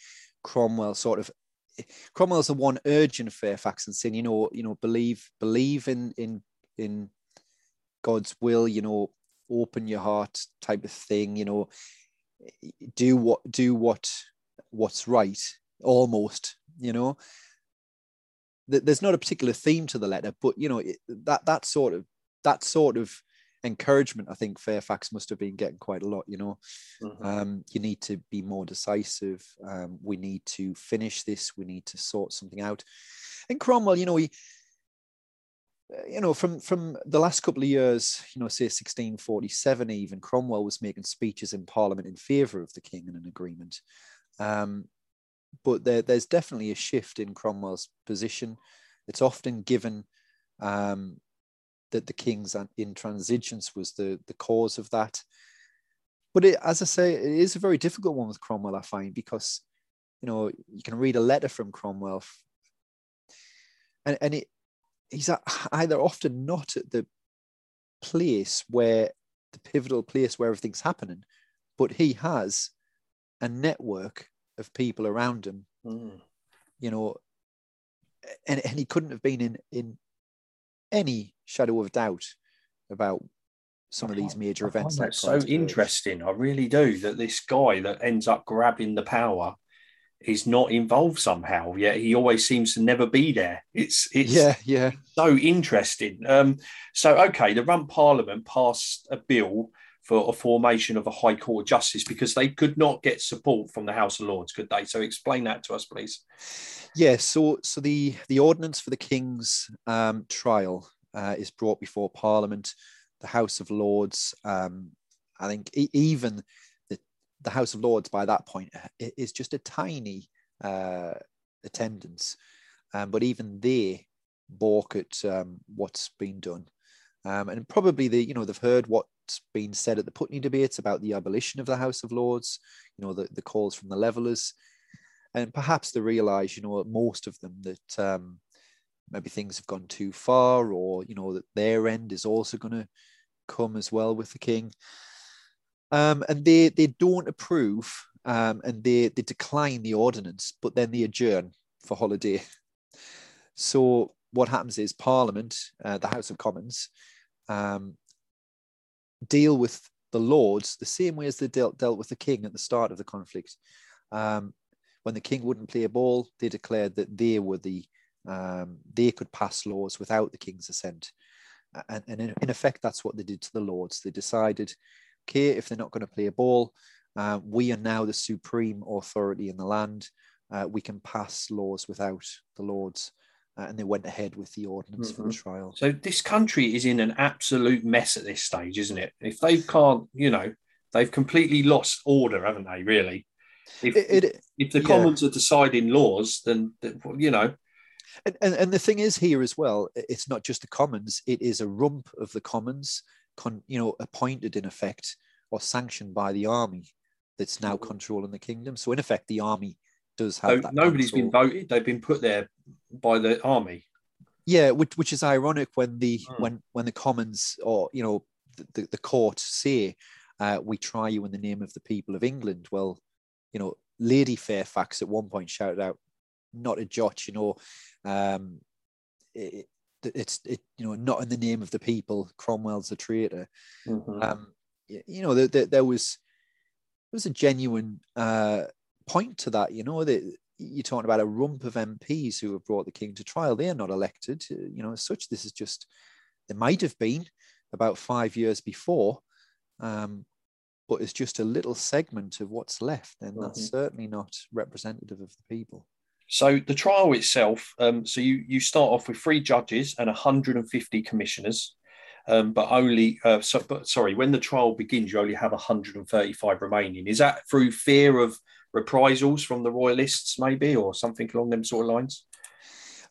Cromwell sort of Cromwell's the one urging Fairfax and saying, you know, you know, believe believe in in in God's will, you know, open your heart type of thing, you know, do what do what what's right almost you know. There's not a particular theme to the letter but you know that that sort of that sort of encouragement i think fairfax must have been getting quite a lot you know. Mm-hmm. um, you need to be more decisive. Um, we need to finish this. We need to sort something out. And cromwell you know he you know, from from the last couple of years, you know, say 1647, even Cromwell was making speeches in Parliament in favour of the king and an agreement. Um, but there, there's definitely a shift in Cromwell's position. It's often given um, that the king's intransigence was the the cause of that. But it, as I say, it is a very difficult one with Cromwell, I find, because you know you can read a letter from Cromwell, and and it he's either often not at the place where the pivotal place where everything's happening, but he has a network of people around him. Mm. You know, and, and he couldn't have been in in any shadow of doubt about some of these major events. That's so interesting. I really do. That this guy that ends up grabbing the power is not involved somehow. Yet he always seems to never be there. It's it's yeah yeah so interesting. Um, so okay, the Rump Parliament passed a bill for a formation of a High Court of Justice because they could not get support from the House of Lords, could they? So explain that to us, please. Yeah. So so the the ordinance for the King's um, trial uh, is brought before Parliament. The House of Lords, um, I think, even the House of Lords by that point is just a tiny uh, attendance, um, but even they balk at um, what's been done, um, and probably the you know they've heard what's been said at the Putney debates about the abolition of the House of Lords, you know the, the calls from the levellers, and perhaps they realise you know most of them that um, maybe things have gone too far, or you know that their end is also going to come as well with the king um, and they they don't approve um, and they they decline the ordinance, but then they adjourn for holiday. So what happens is Parliament, uh, the House of Commons, um, deal with the lords the same way as they dealt, dealt with the king at the start of the conflict. Um, when the king wouldn't play ball, they declared that they were the um, they could pass laws without the king's assent. And, and in, in, effect, that's what they did to the lords. They decided, okay, if they're not going to play a ball, uh, we are now the supreme authority in the land. Uh, we can pass laws without the lords. Uh, and they went ahead with the ordinance mm-hmm. for the mm-hmm. trial. So this country is in an absolute mess at this stage, isn't it? If they can't, you know, they've completely lost order, haven't they? Really, if it, it, if the yeah. Commons are deciding laws, then you know. And, and, and the thing is here as well, it's not just the Commons; it is a rump of the Commons, con, you know, appointed in effect or sanctioned by the army that's now mm-hmm. controlling the kingdom. So in effect, the army does have. So nobody's control. been voted; they've been put there by the army. Yeah, which which is ironic when the mm. when when the Commons or you know the, the, the court say uh, we try you in the name of the people of England. Well, you know, Lady Fairfax at one point shouted out, "Not a jot," you know. Um, it, it's it you know not in the name of the people. Cromwell's a traitor. Mm-hmm. Um, you know, there, there, there was there was a genuine uh, point to that. You know that you're talking about a rump of MPs who have brought the king to trial. They are not elected, uh, you know, as such. This is just, there might have been about five years before, um, but it's just a little segment of what's left. And that's mm-hmm. certainly not representative of the people. So the trial itself, um, so you, you start off with three judges and 150 commissioners. Um, but only uh, so, but sorry, when the trial begins, you only have 135 remaining. Is that through fear of reprisals from the royalists, maybe, or something along them sort of lines?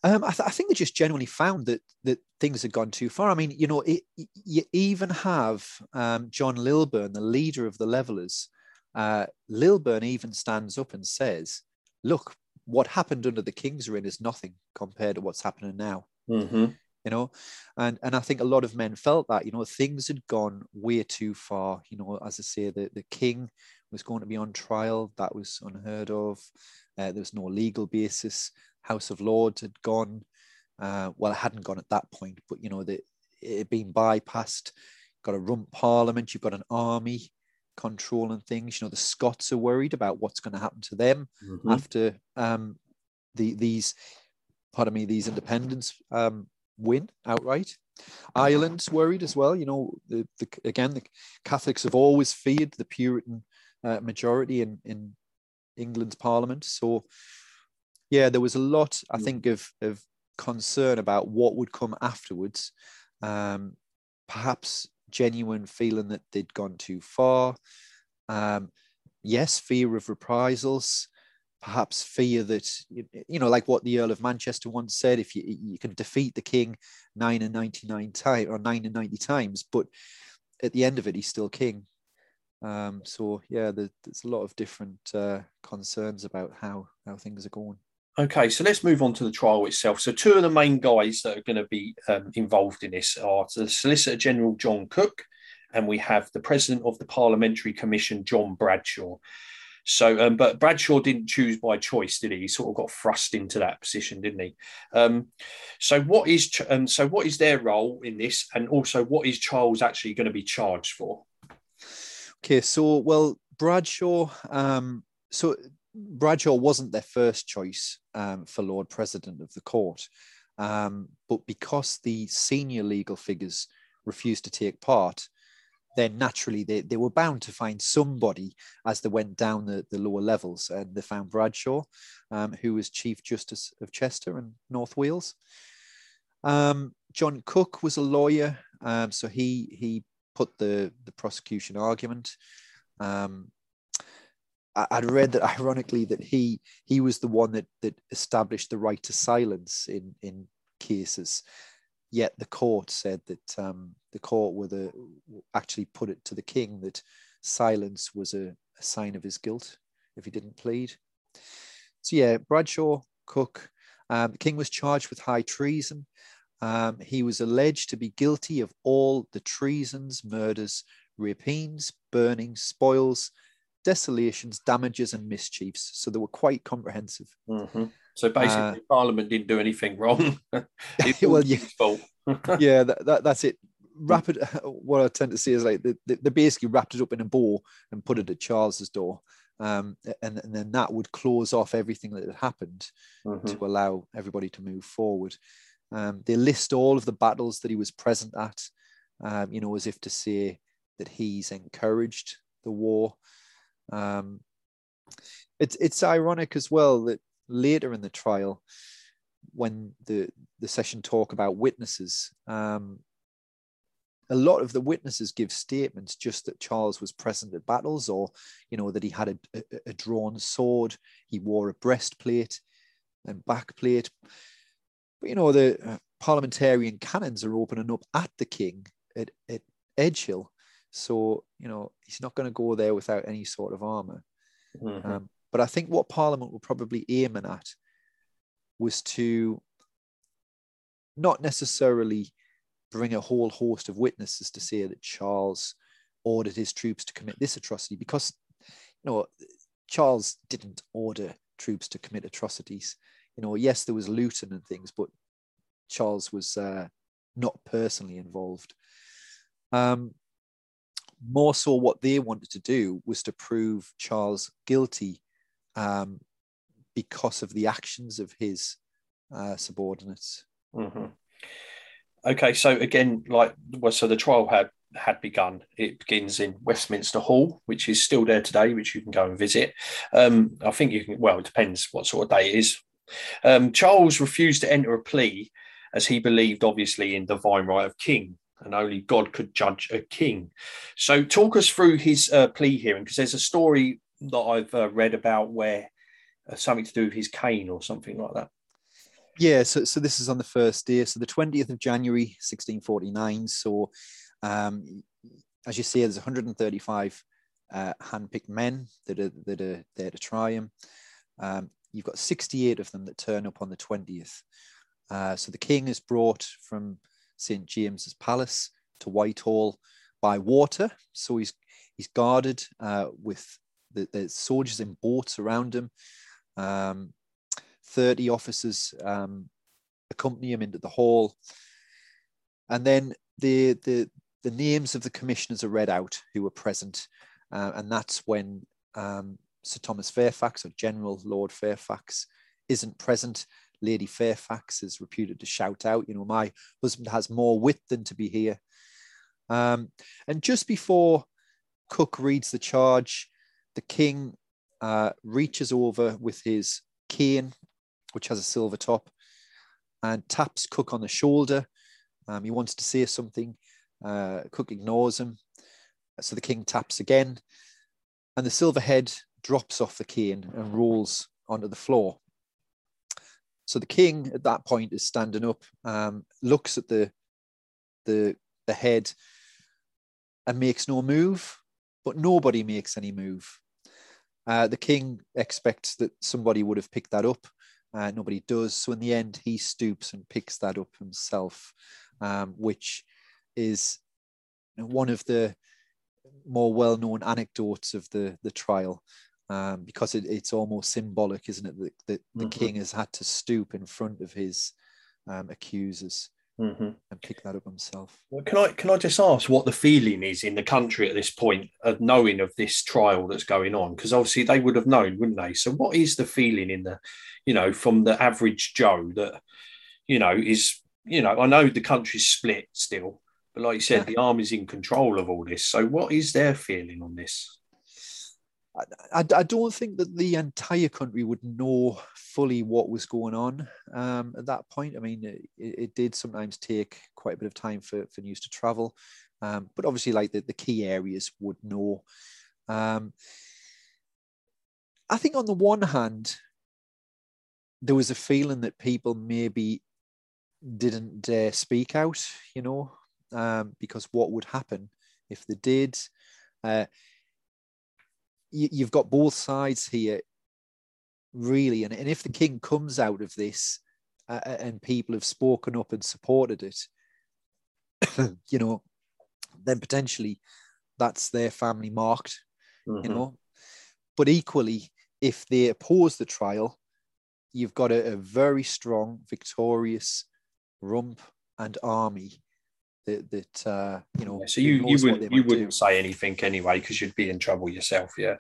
Um, I, th- I, think they just generally found that that things had gone too far. I mean, you know, it, you even have um, John Lilburne, the leader of the Levellers. Uh, Lilburne even stands up and says, "Look, what happened under the King's reign is nothing compared to what's happening now." Mm-hmm. You know, and and I think a lot of men felt that you know things had gone way too far. You know, as I say, the the King was going to be on trial. That was unheard of. Uh, there was no legal basis. House of Lords had gone. Uh, well, it hadn't gone at that point, but you know, the, it had been bypassed. Got a rump parliament. You've got an army controlling things. You know, the Scots are worried about what's going to happen to them mm-hmm. after um, the these, pardon me, these independents um, win outright. Ireland's worried as well. You know, the, the, again, the Catholics have always feared the Puritan uh, majority in, in England's parliament. So, yeah, there was a lot, I mm. think, of, of concern about what would come afterwards. Um, perhaps genuine feeling that they'd gone too far. Um, yes, fear of reprisals. Perhaps fear that you know, like what the Earl of Manchester once said: if you you can defeat the king nine and ninety nine times or nine and ninety times, but at the end of it, he's still king. Um, so yeah, there's a lot of different uh, concerns about how how things are going. Okay, so let's move on to the trial itself. So two of the main guys that are going to be um, involved in this are the Solicitor General John Cook, and we have the President of the Parliamentary Commission John Bradshaw. So, um, but Bradshaw didn't choose by choice, did he? He sort of got thrust into that position, didn't he? Um, so, what is um, so what is their role in this, and also what is Charles actually going to be charged for? Okay, so well, Bradshaw. Um, so Bradshaw wasn't their first choice um, for Lord President of the court, um, but because the senior legal figures refused to take part, then naturally they, they were bound to find somebody as they went down the, the lower levels, and they found Bradshaw, um, who was Chief Justice of Chester and North Wales. Um, John Cook was a lawyer, um, so he he put the the prosecution argument. I, would read that ironically that he he was the one that that established the right to silence in in cases. Yet the court said that um, the court were the actually put it to the king that silence was a, a sign of his guilt if he didn't plead. So yeah, Bradshaw, Cook, um, the king was charged with high treason. Um, he was alleged to be guilty of all the treasons, murders, rapines, burnings, spoils, desolations, damages, and mischiefs. So they were quite comprehensive. Mm-hmm. So basically, uh, Parliament didn't do anything wrong. well, yeah, yeah, that, that, that's it. wrap it. What I tend to see is like they, they basically wrapped it up in a ball and put it at Charles's door, um, and, and then that would close off everything that had happened Mhm. to allow everybody to move forward. Um, they list all of the battles that he was present at, um, you know, as if to say that he's encouraged the war. Um, it's it's ironic as well that later in the trial, when the the session talk about witnesses, um, a lot of the witnesses give statements just that Charles was present at battles, or you know that he had a, a, a drawn sword, he wore a breastplate and backplate. But you know the uh, parliamentarian cannons are opening up at the king at, at Edgehill, so you know he's not going to go there without any sort of armor. Mhm. Um, but I think what Parliament were probably aiming at was to not necessarily bring a whole host of witnesses to say that Charles ordered his troops to commit this atrocity, because you know Charles didn't order troops to commit atrocities. You know, yes, there was looting and things, but Charles was uh, not personally involved. Um, more so, what they wanted to do was to prove Charles guilty um, because of the actions of his uh, subordinates. Mhm. Okay, so again, like, well, so the trial had had begun. It begins in Westminster Hall, which is still there today, which you can go and visit. Um, I think you can. Well, it depends what sort of day it is. Um, Charles refused to enter a plea as he believed, obviously, in divine right of king, and only God could judge a king. So, talk us through his uh, plea hearing, because there's a story that I've uh, read about where uh, something to do with his cane or something like that. Yeah, so, so this is on the first day, so the 20th of January, 1649. So, um, as you say, there's 135 uh, handpicked men that are, that are there to try him. Um, you've got 68 of them that turn up on the 20th. Uh, so the king is brought from St. James's Palace to Whitehall by water. So he's he's guarded uh, with the, the soldiers in boats around him. Um, 30 officers um, accompany him into the hall. And then the, the, the names of the commissioners are read out who were present. Uh, and that's when um, Sir Thomas Fairfax or General Lord Fairfax isn't present. Lady Fairfax is reputed to shout out, you know, my husband has more wit than to be here. Um, and just before Cook reads the charge, the king uh, reaches over with his cane, which has a silver top, and taps Cook on the shoulder. Um, he wants to say something. Uh, Cook ignores him. So the king taps again, and the silver head drops off the cane and rolls onto the floor. So the king at that point is standing up, um, looks at the, the, the head, and makes no move, but nobody makes any move. Uh, the king expects that somebody would have picked that up. Uh, nobody does. So in the end, he stoops and picks that up himself, um, which is one of the more well-known anecdotes of the the trial, um, because it, it's almost symbolic, isn't it? That, that the Mhm. king has had to stoop in front of his um, accusers Mhm. and pick that up himself. Well, can I can I just ask what the feeling is in the country at this point of knowing of this trial that's going on? Because obviously they would have known, wouldn't they? So what is the feeling in the, you know, from the average Joe that, you know, is you know I know the country's split still, but like you said, Yeah. the army's in control of all this. So what is their feeling on this? I, I don't think that the entire country would know fully what was going on um, at that point. I mean, it, it did sometimes take quite a bit of time for, for news to travel, um, but obviously, like the, the key areas would know. Um, I think on the one hand, there was a feeling that people maybe didn't dare speak out, you know, um, because what would happen if they did? Uh, you, you've got both sides here, really. And, and if the king comes out of this uh, and people have spoken up and supported it, you know, then potentially that's their family marked, you Mhm. know. But equally, if they oppose the trial, you've got a, a very strong, victorious rump and army that, that uh, you know. Yeah, so you you wouldn't you wouldn't do. say anything anyway because you'd be in trouble yourself. Yeah.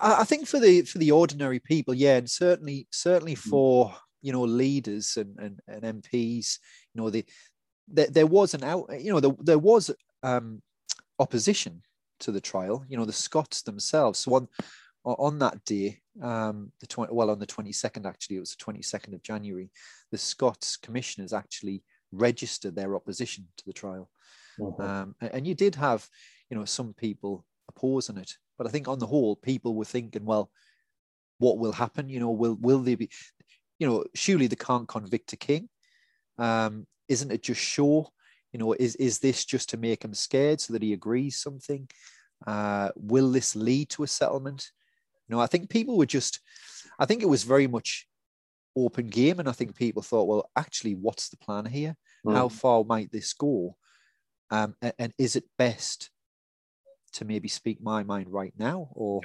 I, I, think for the for the ordinary people, yeah, and certainly certainly hmm. for you know leaders and and, and MPs, you know the there, there was an out you know there, there was um, opposition to the trial. You know the Scots themselves. So on on that day, um, the 20, well on the 22nd actually, it was the 22nd of January, the Scots commissioners actually registered their opposition to the trial. Mm-hmm. Um, and you did have, you know, some people opposing it, but I think on the whole, people were thinking, well, what will happen? You know, will will they be, you know, surely they can't convict a king. Um, isn't it just show? You know, is is this just to make him scared so that he agrees something? Uh, will this lead to a settlement? You know, I think people were just, I think it was very much open game, and I think people thought, well, actually, what's the plan here? Mm. How far might this go? Um, and, and, is it best to maybe speak my mind right now or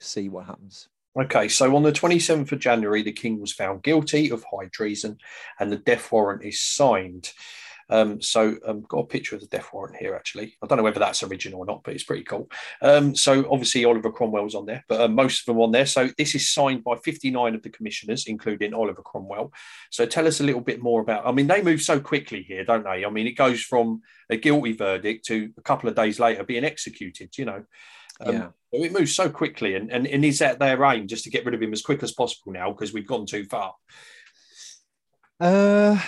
see what happens? Okay, so on the 27th of January, the king was found guilty of high treason and the death warrant is signed. Um, so um, got a picture of the death warrant here. Actually, I don't know whether that's original or not, but it's pretty cool. Um, so obviously Oliver Cromwell's on there, but uh, most of them on there. So this is signed by 59 of the commissioners, including Oliver Cromwell. So tell us a little bit more about. I mean, they move so quickly here, don't they? I mean, it goes from a guilty verdict to a couple of days later being executed. You know. Um, yeah. It moves so quickly, and, and, and is that their aim just to get rid of him as quick as possible now because we've gone too far? Uh,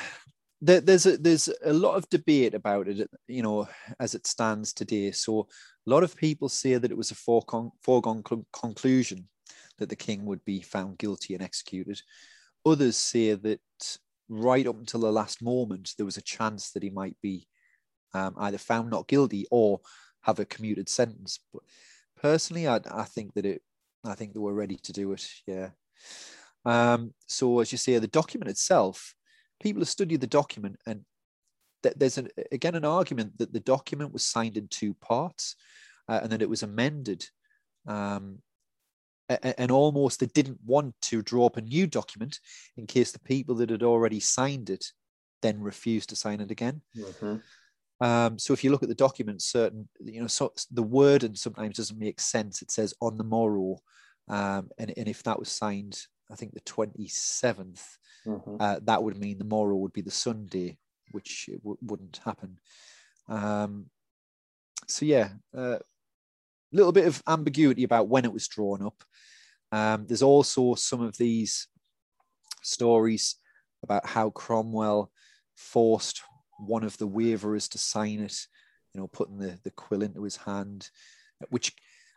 there, there's a there's a lot of debate about it, you know, as it stands today. So a lot of people say that it was a foregone, foregone conclusion that the king would be found guilty and executed. Others say that right up until the last moment, there was a chance that he might be um, either found not guilty or have a commuted sentence. But personally, I, I think that it, I think they were ready to do it. Yeah. Um, so as you say, the document itself people have studied the document and there's an, again an argument that the document was signed in two parts uh, and that it was amended um, and, and almost they didn't want to draw up a new document in case the people that had already signed it then refused to sign it again mm-hmm. um, so if you look at the document certain you know so the word and sometimes doesn't make sense it says on the morrow um, and, and if that was signed i think the 27th mm-hmm. uh, that would mean the morrow would be the Sunday, which w- wouldn't happen. Um, so yeah, a uh, little bit of ambiguity about when it was drawn up. Um, there's also some of these stories about how Cromwell forced one of the waverers to sign it, you know, putting the, the quill into his hand, which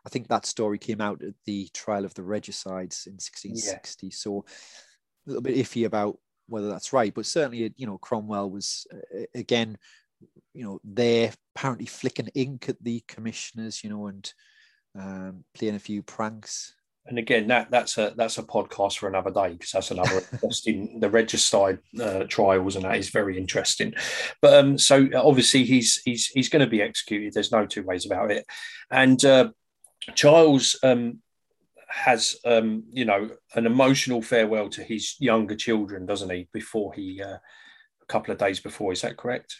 I think that story came out at the trial of the regicides in 1660. Yeah. So a little bit iffy about whether that's right, but certainly, you know, Cromwell was uh, again, you know, there apparently flicking ink at the commissioners, you know, and um, playing a few pranks. And again, that that's a that's a podcast for another day because that's another interesting. The regicide uh, trials and that is very interesting. But um, so obviously he's he's he's going to be executed. There's no two ways about it. And uh, Charles um, has um, you know an emotional farewell to his younger children, doesn't he? Before he uh, a couple of days before, is that correct?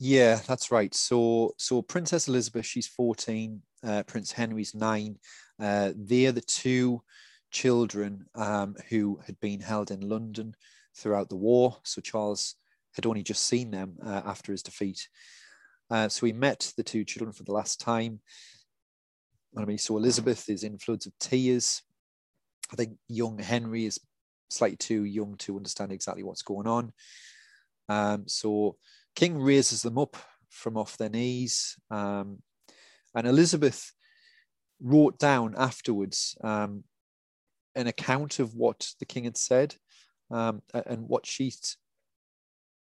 Yeah, that's right. So so Princess Elizabeth, she's fourteen. Uh, Prince Henry's nine. Uh, they're the two children um, who had been held in London throughout the war. So Charles had only just seen them uh, after his defeat. Uh, so he met the two children for the last time. I mean, so Elizabeth is in floods of tears. I think young Henry is slightly too young to understand exactly what's going on. Um, so King raises them up from off their knees. Um, and Elizabeth wrote down afterwards um, an account of what the king had said. Um, and what she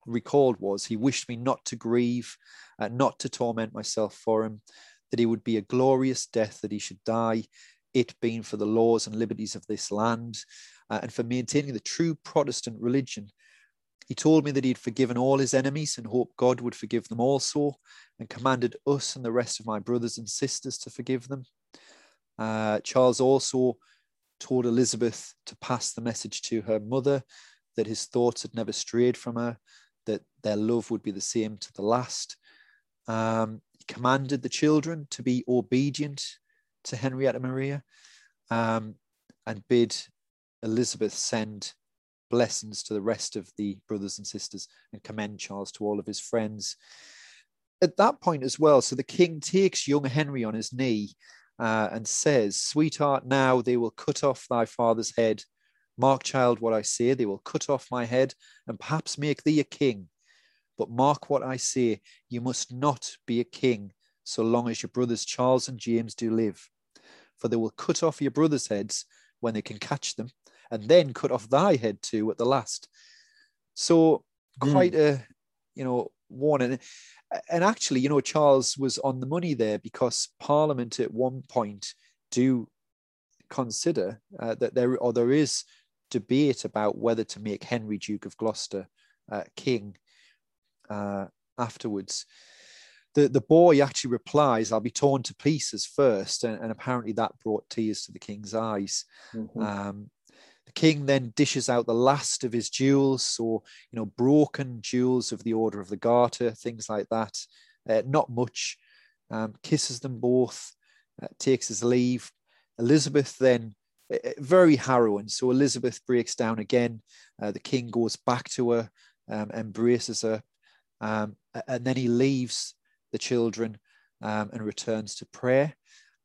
recalled was, He wished me not to grieve, uh, not to torment myself for him, that he would be a glorious death, that he should die, it being for the laws and liberties of this land uh, and for maintaining the true Protestant religion. He told me that he had forgiven all his enemies and hoped God would forgive them also, and commanded us and the rest of my brothers and sisters to forgive them. Uh, Charles also told Elizabeth to pass the message to her mother that his thoughts had never strayed from her, that their love would be the same to the last, Um, commanded the children to be obedient to Henrietta Maria um, and bid Elizabeth send blessings to the rest of the brothers and sisters and commend Charles to all of his friends. At that point as well, so the king takes young Henry on his knee uh, and says, Sweetheart, now they will cut off thy father's head. Mark, child, what I say, they will cut off my head and perhaps make thee a king. But mark what I say, you must not be a king so long as your brothers Charles and James do live. For they will cut off your brothers' heads when they can catch them, and then cut off thy head too at the last. So hmm. quite mm. a you know warning. And actually, you know, Charles was on the money there because Parliament at one point do consider uh, that there or there is debate about whether to make Henry Duke of Gloucester uh, king uh, afterwards. The, the boy actually replies, I'll be torn to pieces first. And, and apparently that brought tears to the king's eyes. Mm-hmm. Um, the king then dishes out the last of his jewels, or you know, broken jewels of the Order of the Garter, things like that. Uh, not much. Um, kisses them both, uh, takes his leave. Elizabeth then very harrowing. So Elizabeth breaks down again. Uh, the king goes back to her, um, embraces her, um, and then he leaves the children um, and returns to prayer.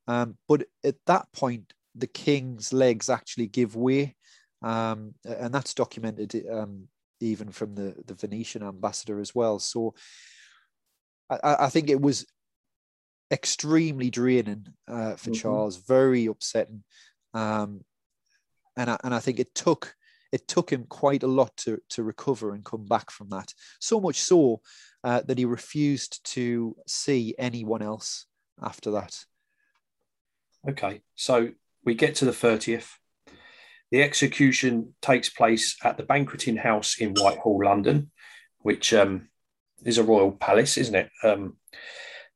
Um, but at that point, the king's legs actually give way um, and that's documented um, even from the, the Venetian ambassador as well. So I, I think it was extremely draining uh, for mm-hmm. Charles, very upsetting, um, and I, and I think it took it took him quite a lot to to recover and come back from that. So much so uh, that he refused to see anyone else after that. Okay, so we get to the thirtieth. The execution takes place at the Banqueting House in Whitehall, London, which um, is a royal palace, isn't it? Um,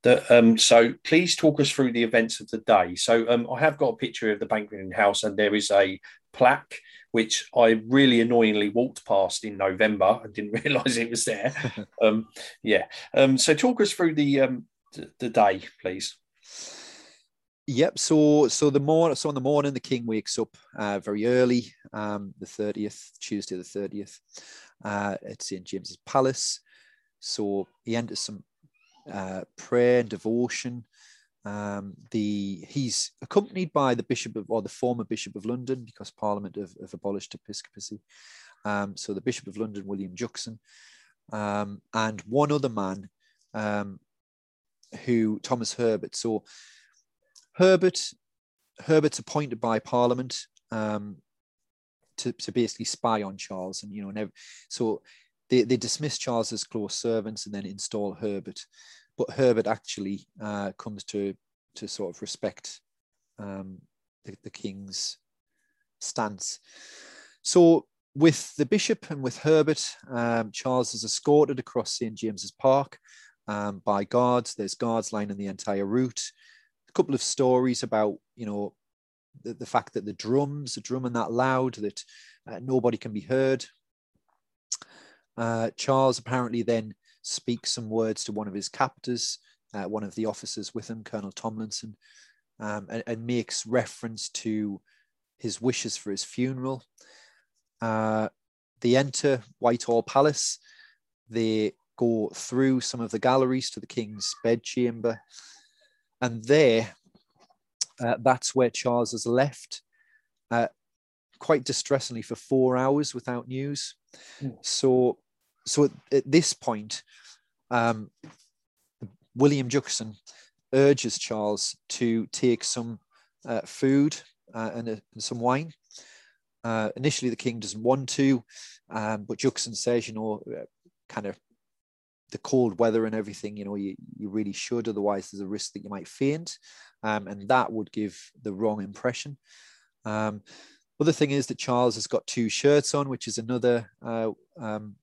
the, um, so please talk us through the events of the day. So um, I have got a picture of the Banqueting House, and there is a plaque which I really annoyingly walked past in November. I didn't realise it was there. um, yeah. Um, so talk us through the, um, the, the day, please. Yep. So so the morning so in the morning the king wakes up uh, very early, um, the thirtieth Tuesday the thirtieth, uh, at St James's Palace. So he enters some uh, prayer and devotion. Um, the he's accompanied by the bishop of or the former bishop of London because Parliament have, have abolished episcopacy. Um, so the bishop of London, William Juxon, um, and one other man, um, who Thomas Herbert. So Herbert, Herbert's appointed by Parliament um, to, to basically spy on Charles, and you know, never, so they, they dismiss Charles as close servants and then install Herbert, but Herbert actually uh, comes to to sort of respect um, the, the king's stance. So with the bishop and with Herbert, um, Charles is escorted across St James's Park um, by guards. There's guards lining the entire route a couple of stories about you know the, the fact that the drums are drumming that loud that uh, nobody can be heard. Uh, Charles apparently then speaks some words to one of his captors, uh, one of the officers with him, Colonel Tomlinson, um, and, and, makes reference to his wishes for his funeral. Uh, they enter Whitehall Palace. They go through some of the galleries to the king's bedchamber. And there, uh, that's where Charles has left, uh, quite distressingly, for four hours without news. Mm. So, so at, at this point, um, William Juxon urges Charles to take some uh, food uh, and, uh, and, some wine. Uh, initially, the king doesn't want to, um, but Juxon says, you know, kind of the cold weather and everything, you know, you, you really should. Otherwise, there's a risk that you might faint. Um, and that would give the wrong impression. Um, other thing is that Charles has got two shirts on, which is another uh, um,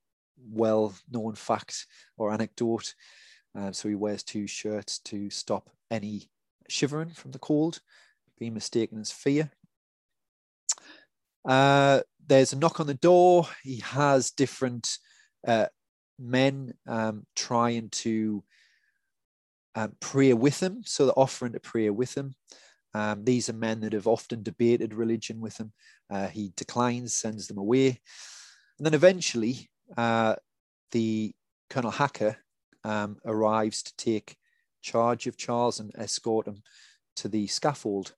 well known fact or anecdote. Uh, so he wears two shirts to stop any shivering from the cold, being mistaken as fear. Uh, there's a knock on the door. He has different uh, men um, trying to um, pray with him. So they're offering to pray with him. Um, these are men that have often debated religion with him. Uh, he declines, sends them away. And then eventually, uh, the Colonel Hacker um, arrives to take charge of Charles and escort him to the scaffold.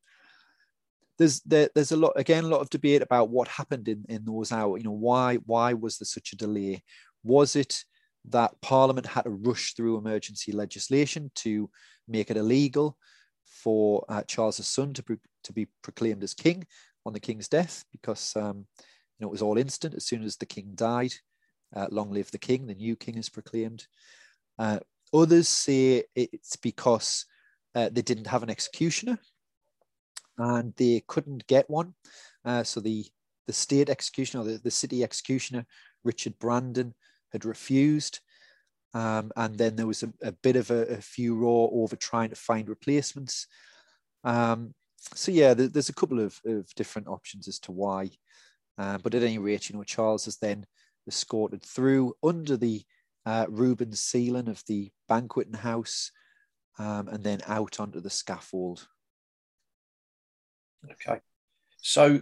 There's there, there's a lot again a lot of debate about what happened in, in those hours. You know why why was there such a delay? Was it that Parliament had to rush through emergency legislation to make it illegal for uh, Charles's son to, to be proclaimed as king on the king's death because um, you know it was all instant as soon as the king died. Uh, long live the king! The new king is proclaimed. Uh, others say it's because uh, they didn't have an executioner and they couldn't get one. Uh, so the the state executioner, the, the city executioner, Richard Brandon, had refused. Um, and then there was a, a bit of a, a furor over trying to find replacements. Um, so yeah, there, there's a couple of, of different options as to why. Uh, but at any rate, you know, Charles has then escorted through under the uh, Rubens ceiling of the banqueting house um, and then out onto the scaffold. Okay. So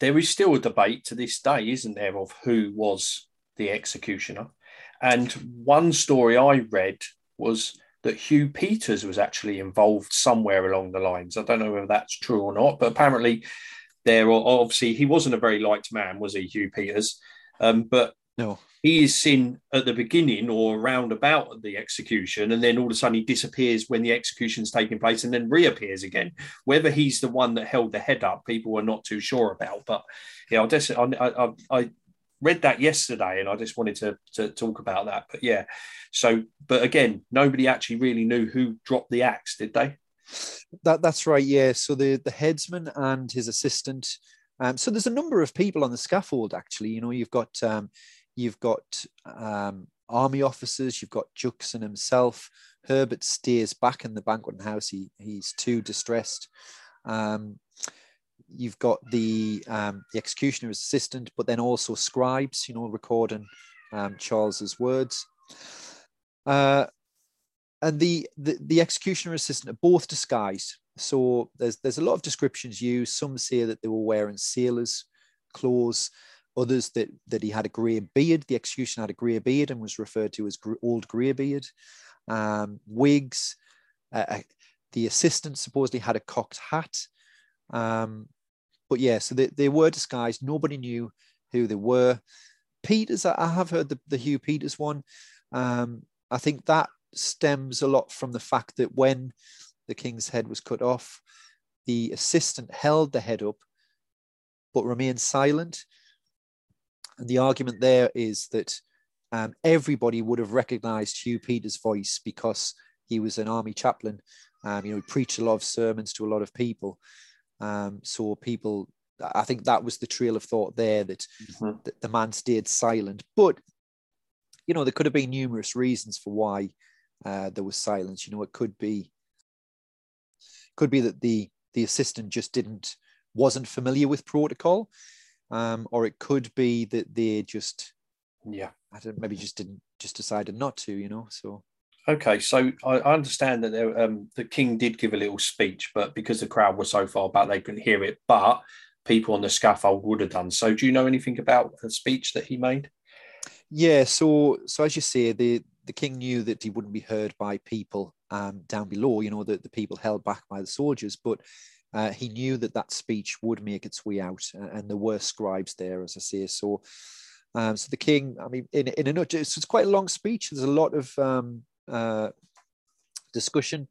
there is still a debate to this day, isn't there, of who was the executioner. And one story I read was that Hugh Peters was actually involved somewhere along the lines. I don't know whether that's true or not, but apparently there obviously he wasn't a very liked man, was he, Hugh Peters? Um, but no, he is seen at the beginning or around about the execution, and then all of a sudden he disappears when the execution's taking place, and then reappears again. Whether he's the one that held the head up, people were not too sure about. But yeah, I just I, I, I read that yesterday and I just wanted to, to talk about that. But yeah, so, but again, nobody actually really knew who dropped the axe, did they? That That's right, yeah. So the, the headsman and his assistant. Um, so there's a number of people on the scaffold, actually. You know, you've got, um, you've got um, army officers, you've got Juxon himself. Herbert steers back in the banqueting house. He, he's too distressed. Um, you've got the um, the executioner's assistant, but then also scribes, you know, recording um, Charles's words. Uh, and the, the the executioner assistant are both disguised. So there's there's a lot of descriptions used. Some say that they were wearing sailors' clothes. Others that that he had a grey beard. The executioner had a grey beard and was referred to as old grey beard. Um, wigs. Uh, uh, the assistant supposedly had a cocked hat. Um, but yeah, so they, they were disguised. Nobody knew who they were. Peters, I have heard the, the Hugh Peters one. Um, I think that stems a lot from the fact that when the king's head was cut off, the assistant held the head up but remained silent. And the argument there is that um, everybody would have recognized Hugh Peters' voice because he was an army chaplain. Um, you know, he preached a lot of sermons to a lot of people. Um, so people, I think that was the trail of thought there that, mm-hmm. that the man stayed silent. But you know, there could have been numerous reasons for why uh, there was silence. You know, it could be could be that the the assistant just didn't wasn't familiar with protocol, um, or it could be that they just yeah, I don't maybe just didn't just decided not to. You know, so Okay, so I understand that there, um, the king did give a little speech, but because the crowd was so far back, they couldn't hear it. But people on the scaffold would have done. So, do you know anything about the speech that he made? Yeah. So, so as you say, the the king knew that he wouldn't be heard by people um, down below. You know, the, the people held back by the soldiers, but uh, he knew that that speech would make its way out, and there were scribes there, as I say. So, um, so the king, I mean, in in a nutshell, it's quite a long speech. There's a lot of um, uh, discussion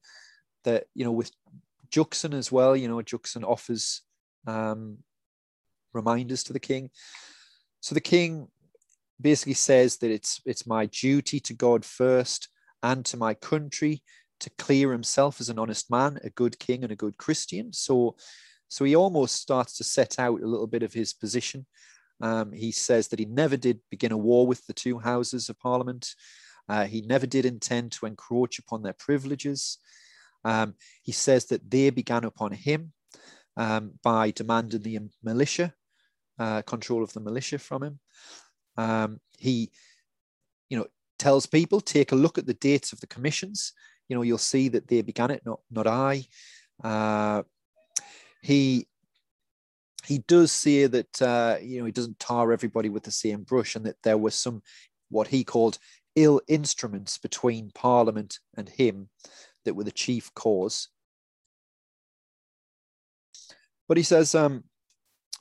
that you know with Juxon as well. You know, Juxon offers um, reminders to the king. So the king basically says that it's it's my duty to God first and to my country to clear himself as an honest man, a good king, and a good Christian. So, so he almost starts to set out a little bit of his position. Um, he says that he never did begin a war with the two houses of Parliament. Uh, he never did intend to encroach upon their privileges. Um, he says that they began upon him um, by demanding the militia, uh, control of the militia from him. Um, he, you know, tells people take a look at the dates of the commissions. you know, you'll see that they began it, not not I. Uh, he he does say that uh, you know he doesn't tar everybody with the same brush, and that there were some what he called ill instruments between Parliament and him that were the chief cause. But he says, um,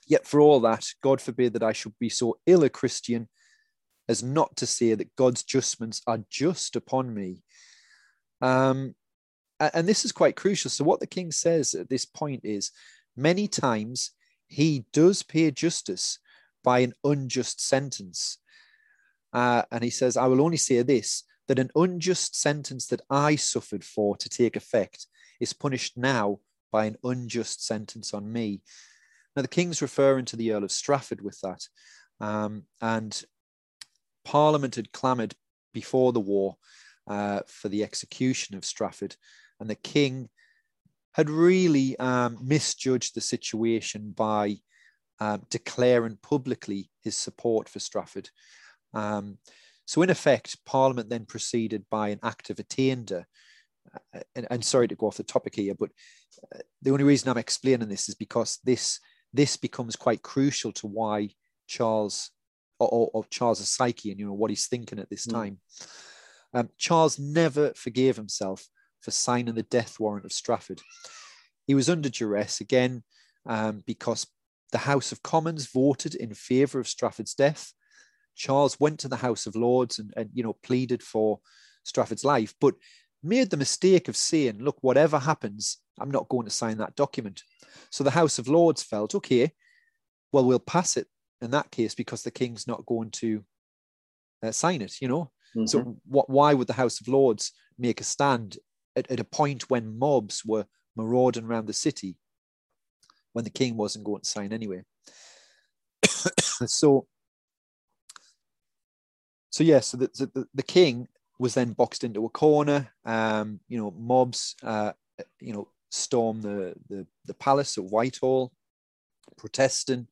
Yet for all that, God forbid that I should be so ill a Christian as not to say that God's judgments are just upon me. Um, and this is quite crucial. So, what the king says at this point is many times he does pay justice by an unjust sentence. Uh, and he says, I will only say this that an unjust sentence that I suffered for to take effect is punished now by an unjust sentence on me. Now, the king's referring to the Earl of Strafford with that. Um, and Parliament had clamoured before the war uh, for the execution of Strafford, and the king had really um, misjudged the situation by uh, declaring publicly his support for Strafford. Um, so, in effect, Parliament then proceeded by an act of attainder. Uh, and, and, sorry to go off the topic here, but uh, the only reason I'm explaining this is because this this becomes quite crucial to why Charles or, or Charles' psyche and you know what he's thinking at this mm. time. Um, Charles never forgave himself for signing the death warrant of Strafford. He was under duress again um, because the House of Commons voted in favour of Strafford's death. Charles went to the House of Lords and, and you know pleaded for Strafford's life, but made the mistake of saying, "Look, whatever happens, I'm not going to sign that document." So the House of Lords felt, "Okay, well, we'll pass it in that case because the king's not going to uh, sign it." You know, mm-hmm. so what? Why would the House of Lords make a stand at, at a point when mobs were marauding around the city when the king wasn't going to sign anyway? so so yeah, so the, the, the king was then boxed into a corner. Um, you know, mobs, uh, you know, storm the, the the palace at Whitehall, protesting,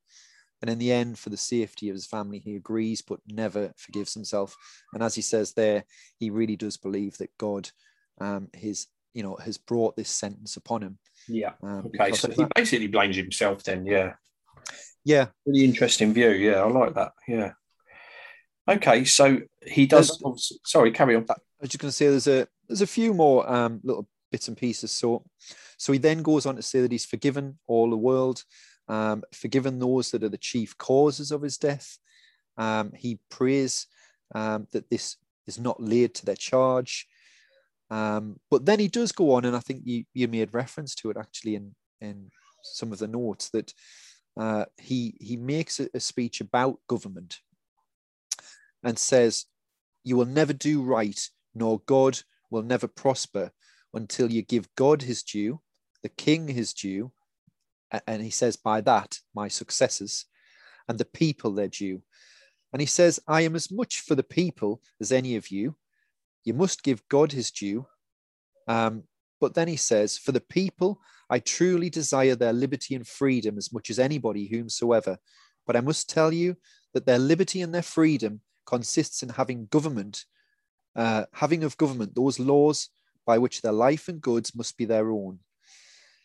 and in the end, for the safety of his family, he agrees, but never forgives himself. And as he says there, he really does believe that God, um, his you know, has brought this sentence upon him. Yeah. Um, okay, so he basically blames himself then. Yeah. Yeah. Really interesting view. Yeah, I like that. Yeah. Okay, so he does. Oh, sorry, carry on. I was just going to say there's a there's a few more um, little bits and pieces. So, so he then goes on to say that he's forgiven all the world, um, forgiven those that are the chief causes of his death. Um, he prays um, that this is not laid to their charge. Um, but then he does go on, and I think you you made reference to it actually in in some of the notes that uh, he he makes a, a speech about government and says, You will never do right, nor God will never prosper until you give God his due, the king his due, and he says, By that, my successors, and the people their due. And he says, I am as much for the people as any of you. You must give God his due. Um, but then he says, For the people, I truly desire their liberty and freedom as much as anybody whomsoever. But I must tell you that their liberty and their freedom consists in having government, uh, having of government those laws by which their life and goods must be their own.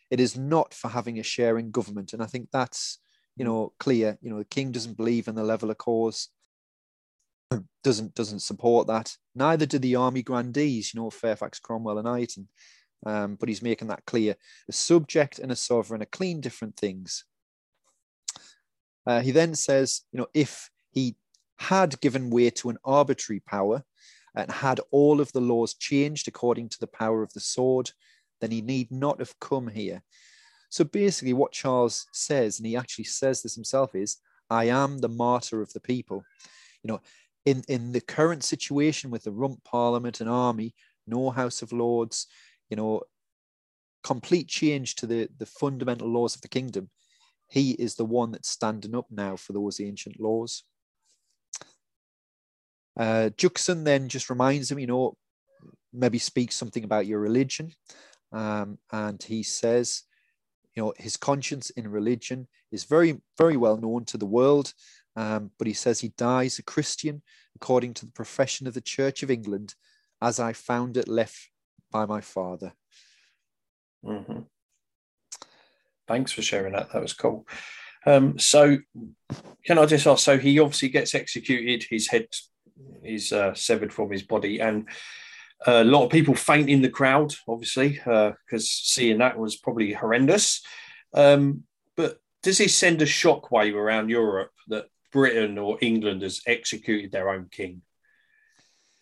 It is not for having a share in government. And I think that's, you know, clear. You know, the king doesn't believe in the Leveller cause, doesn't doesn't support that. Neither do the army grandees, you know, Fairfax, Cromwell, and Ireton. Um, but he's making that clear. A subject and a sovereign are clean different things. Uh, he then says, you know, if he had given way to an arbitrary power and had all of the laws changed according to the power of the sword, then he need not have come here. So basically, what Charles says, and he actually says this himself, is, I am the martyr of the people. You know, in, in the current situation with the rump parliament and army, no House of Lords, you know, complete change to the, the fundamental laws of the kingdom. He is the one that's standing up now for those ancient laws. Uh, Juxon then just reminds him, you know, maybe speaks something about your religion. Um, and he says, you know, his conscience in religion is very, very well known to the world. Um, but he says he dies a Christian according to the profession of the Church of England, as I found it left by my father. Mm-hmm. Thanks for sharing that. That was cool. Um, so, can I just ask? So, he obviously gets executed. His head is uh, severed from his body, and a lot of people faint in the crowd, obviously, because uh, seeing that was probably horrendous. Um, but does this send a shockwave around Europe that Britain or England has executed their own king?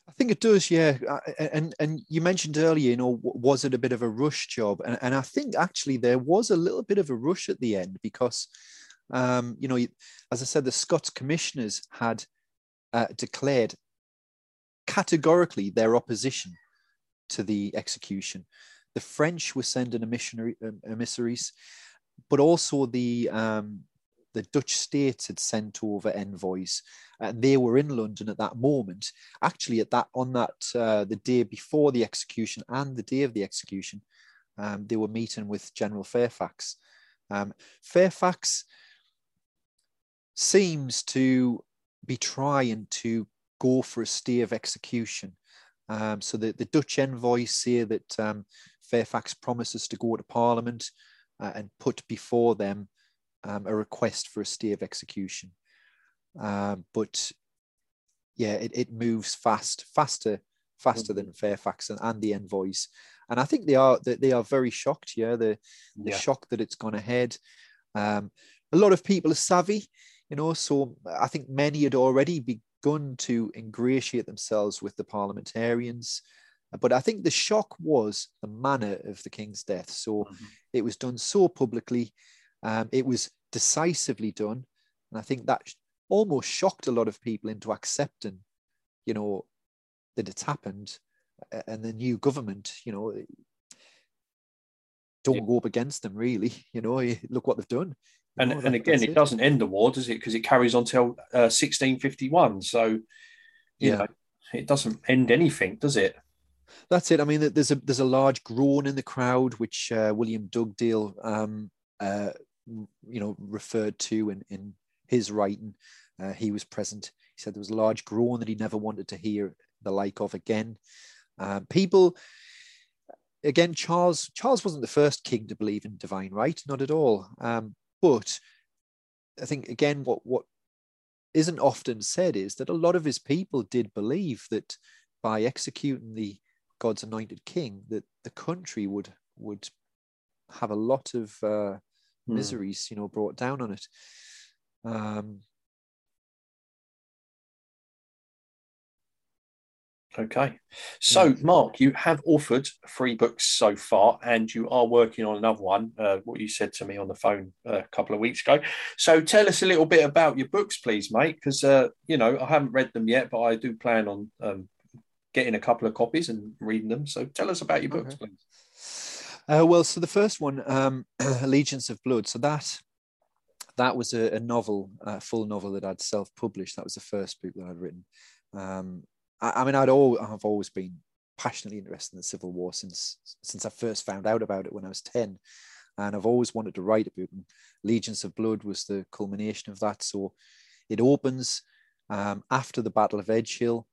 I think it does, yeah. And and you mentioned earlier, you know, was it a bit of a rush job? And, and I think actually there was a little bit of a rush at the end because, um, you know, as I said, the Scots commissioners had uh, declared categorically their opposition to the execution. The French were sending missionary, um, emissaries, but also the um, the Dutch state had sent over envoys, and they were in London at that moment. Actually, at that on that uh, the day before the execution and the day of the execution, um, they were meeting with General Fairfax. Um, Fairfax seems to be trying to go for a stay of execution. Um, so the, the Dutch envoys say that um, Fairfax promises to go to Parliament uh, and put before them um, a request for a stay of execution. Um, but yeah, it, it moves fast, faster, faster mm-hmm. than Fairfax and, and the envoys. And I think they are they are very shocked. Yeah, they're, they're yeah. shocked that it's gone ahead. Um, a lot of people are savvy, you know. So I think many had already begun to ingratiate themselves with the parliamentarians. But I think the shock was the manner of the king's death. So mm-hmm. it was done so publicly. Um, it was decisively done. And I think that almost shocked a lot of people into accepting, you know, that it's happened. And the new government, you know, don't yeah. go up against them really. You know, look what they've done. And, and again, it, it, doesn't end the war, does it? Because it carries on till uh, 1651. So, you yeah. know, it doesn't end anything, does it? That's it. I mean, there's a there's a large groan in the crowd, which uh, William Dugdale um, uh, you know, referred to in, in his writing. Uh, he was present. He said there was a large groan that he never wanted to hear the like of again. Um, people, again, Charles Charles wasn't the first king to believe in divine right, not at all. Um, but I think again, what what isn't often said is that a lot of his people did believe that by executing the God's anointed king, that the country would would have a lot of uh, mm. miseries, you know, brought down on it. Um, Okay. So, Mark, you have authored three books so far, and you are working on another one, uh, what you said to me on the phone uh, a couple of weeks ago. So, tell us a little bit about your books, please, mate, because, uh, you know, I haven't read them yet, but I do plan on um, getting a couple of copies and reading them. So, tell us about your books, okay. please. Uh, well, so the first one, um, Allegiance of Blood. So that that was a, a novel, a full novel that I'd self-published. That was the first book that I'd written. Um, I, I, mean, I'd all I've always been passionately interested in the Civil War since since I first found out about it when I was ten, and I've always wanted to write a book. And Allegiance of Blood was the culmination of that. So it opens um, after the Battle of Edgehill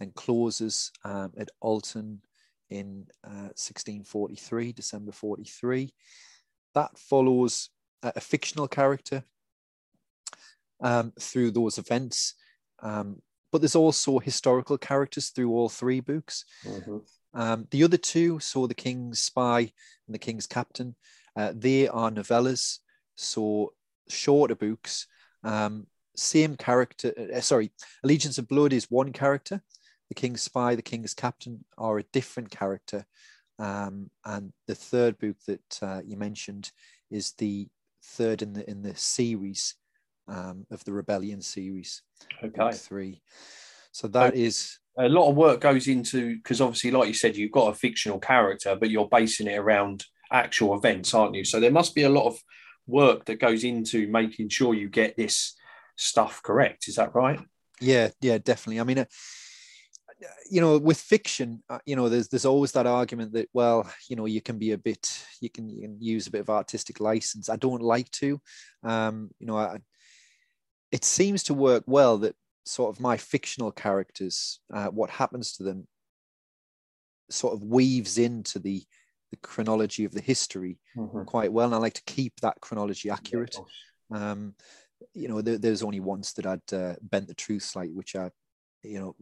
and closes um, at Alton in uh, 1643, December 43. That follows a, a fictional character um, through those events. Um, but there's also historical characters through all three books. Mm-hmm. Um, the other two, so The King's Spy and The King's Captain, uh, they are novellas, so shorter books. Um, same character, uh, sorry, Allegiance of Blood is one character, the king's spy, the king's captain are a different character. Um, and the third book that uh, you mentioned is the third in the in the series um, of the Rebellion series. Okay, three. So that so is a lot of work goes into because obviously, like you said, you've got a fictional character, but you're basing it around actual events, aren't you? So there must be a lot of work that goes into making sure you get this stuff correct. Is that right? Yeah, yeah, definitely. I mean. Uh, you know with fiction uh, you know there's there's always that argument that well you know you can be a bit you can, you can use a bit of artistic license i don't like to um you know I, it seems to work well that sort of my fictional characters uh, what happens to them sort of weaves into the the chronology of the history Mhm. quite well, and I like to keep that chronology accurate. course. um, you know, there, there's only once that I'd uh, bent the truth slightly, which I, you know,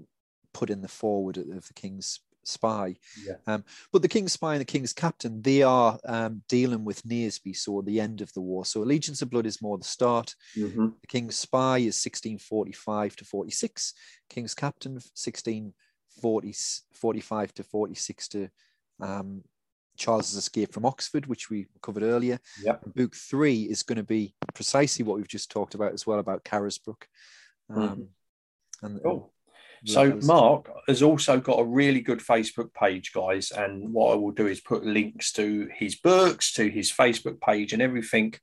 put in the foreword of the King's Spy. Yeah. Um, but the King's Spy and the King's Captain, they are um, dealing with Naseby, so the end of the war. So Allegiance of Blood is more the start. Mhm. The King's Spy is 1645 to 46. King's Captain 1645 to 46 to um, Charles's escape from Oxford, which we covered earlier. Yep. Book three is going to be precisely what we've just talked about as well about Carisbrooke. Um, and, Cool. So Mark has also got a really good Facebook page, guys. And what I will do is put links to his books, to his Facebook page, and everything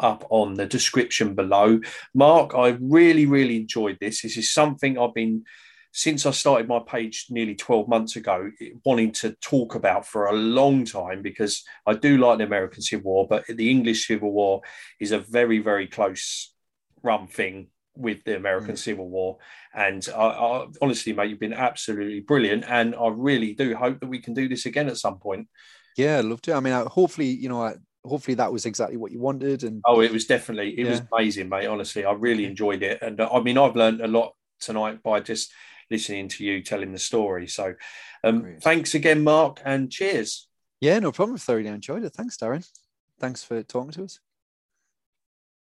up on the description below. Mark, I really, really enjoyed this. This is something I've been since I started my page nearly 12 months ago, wanting to talk about for a long time because I do like the American Civil War, but the English Civil War is a very, very close run thing with the American Mm. Civil War. And I, I, honestly, mate, you've been absolutely brilliant. And I really do hope that we can do this again at some point. yeah, I'd love to. I mean, I, hopefully, you know, I, hopefully that was exactly what you wanted. And Oh, it was definitely, it was amazing, mate. Honestly, I really enjoyed it. And uh, I mean, I've learned a lot tonight by just listening to you telling the story. So um, thanks again, Mark, and cheers. yeah, no problem. Thoroughly enjoyed it. Thanks, Darren. Thanks for talking to us.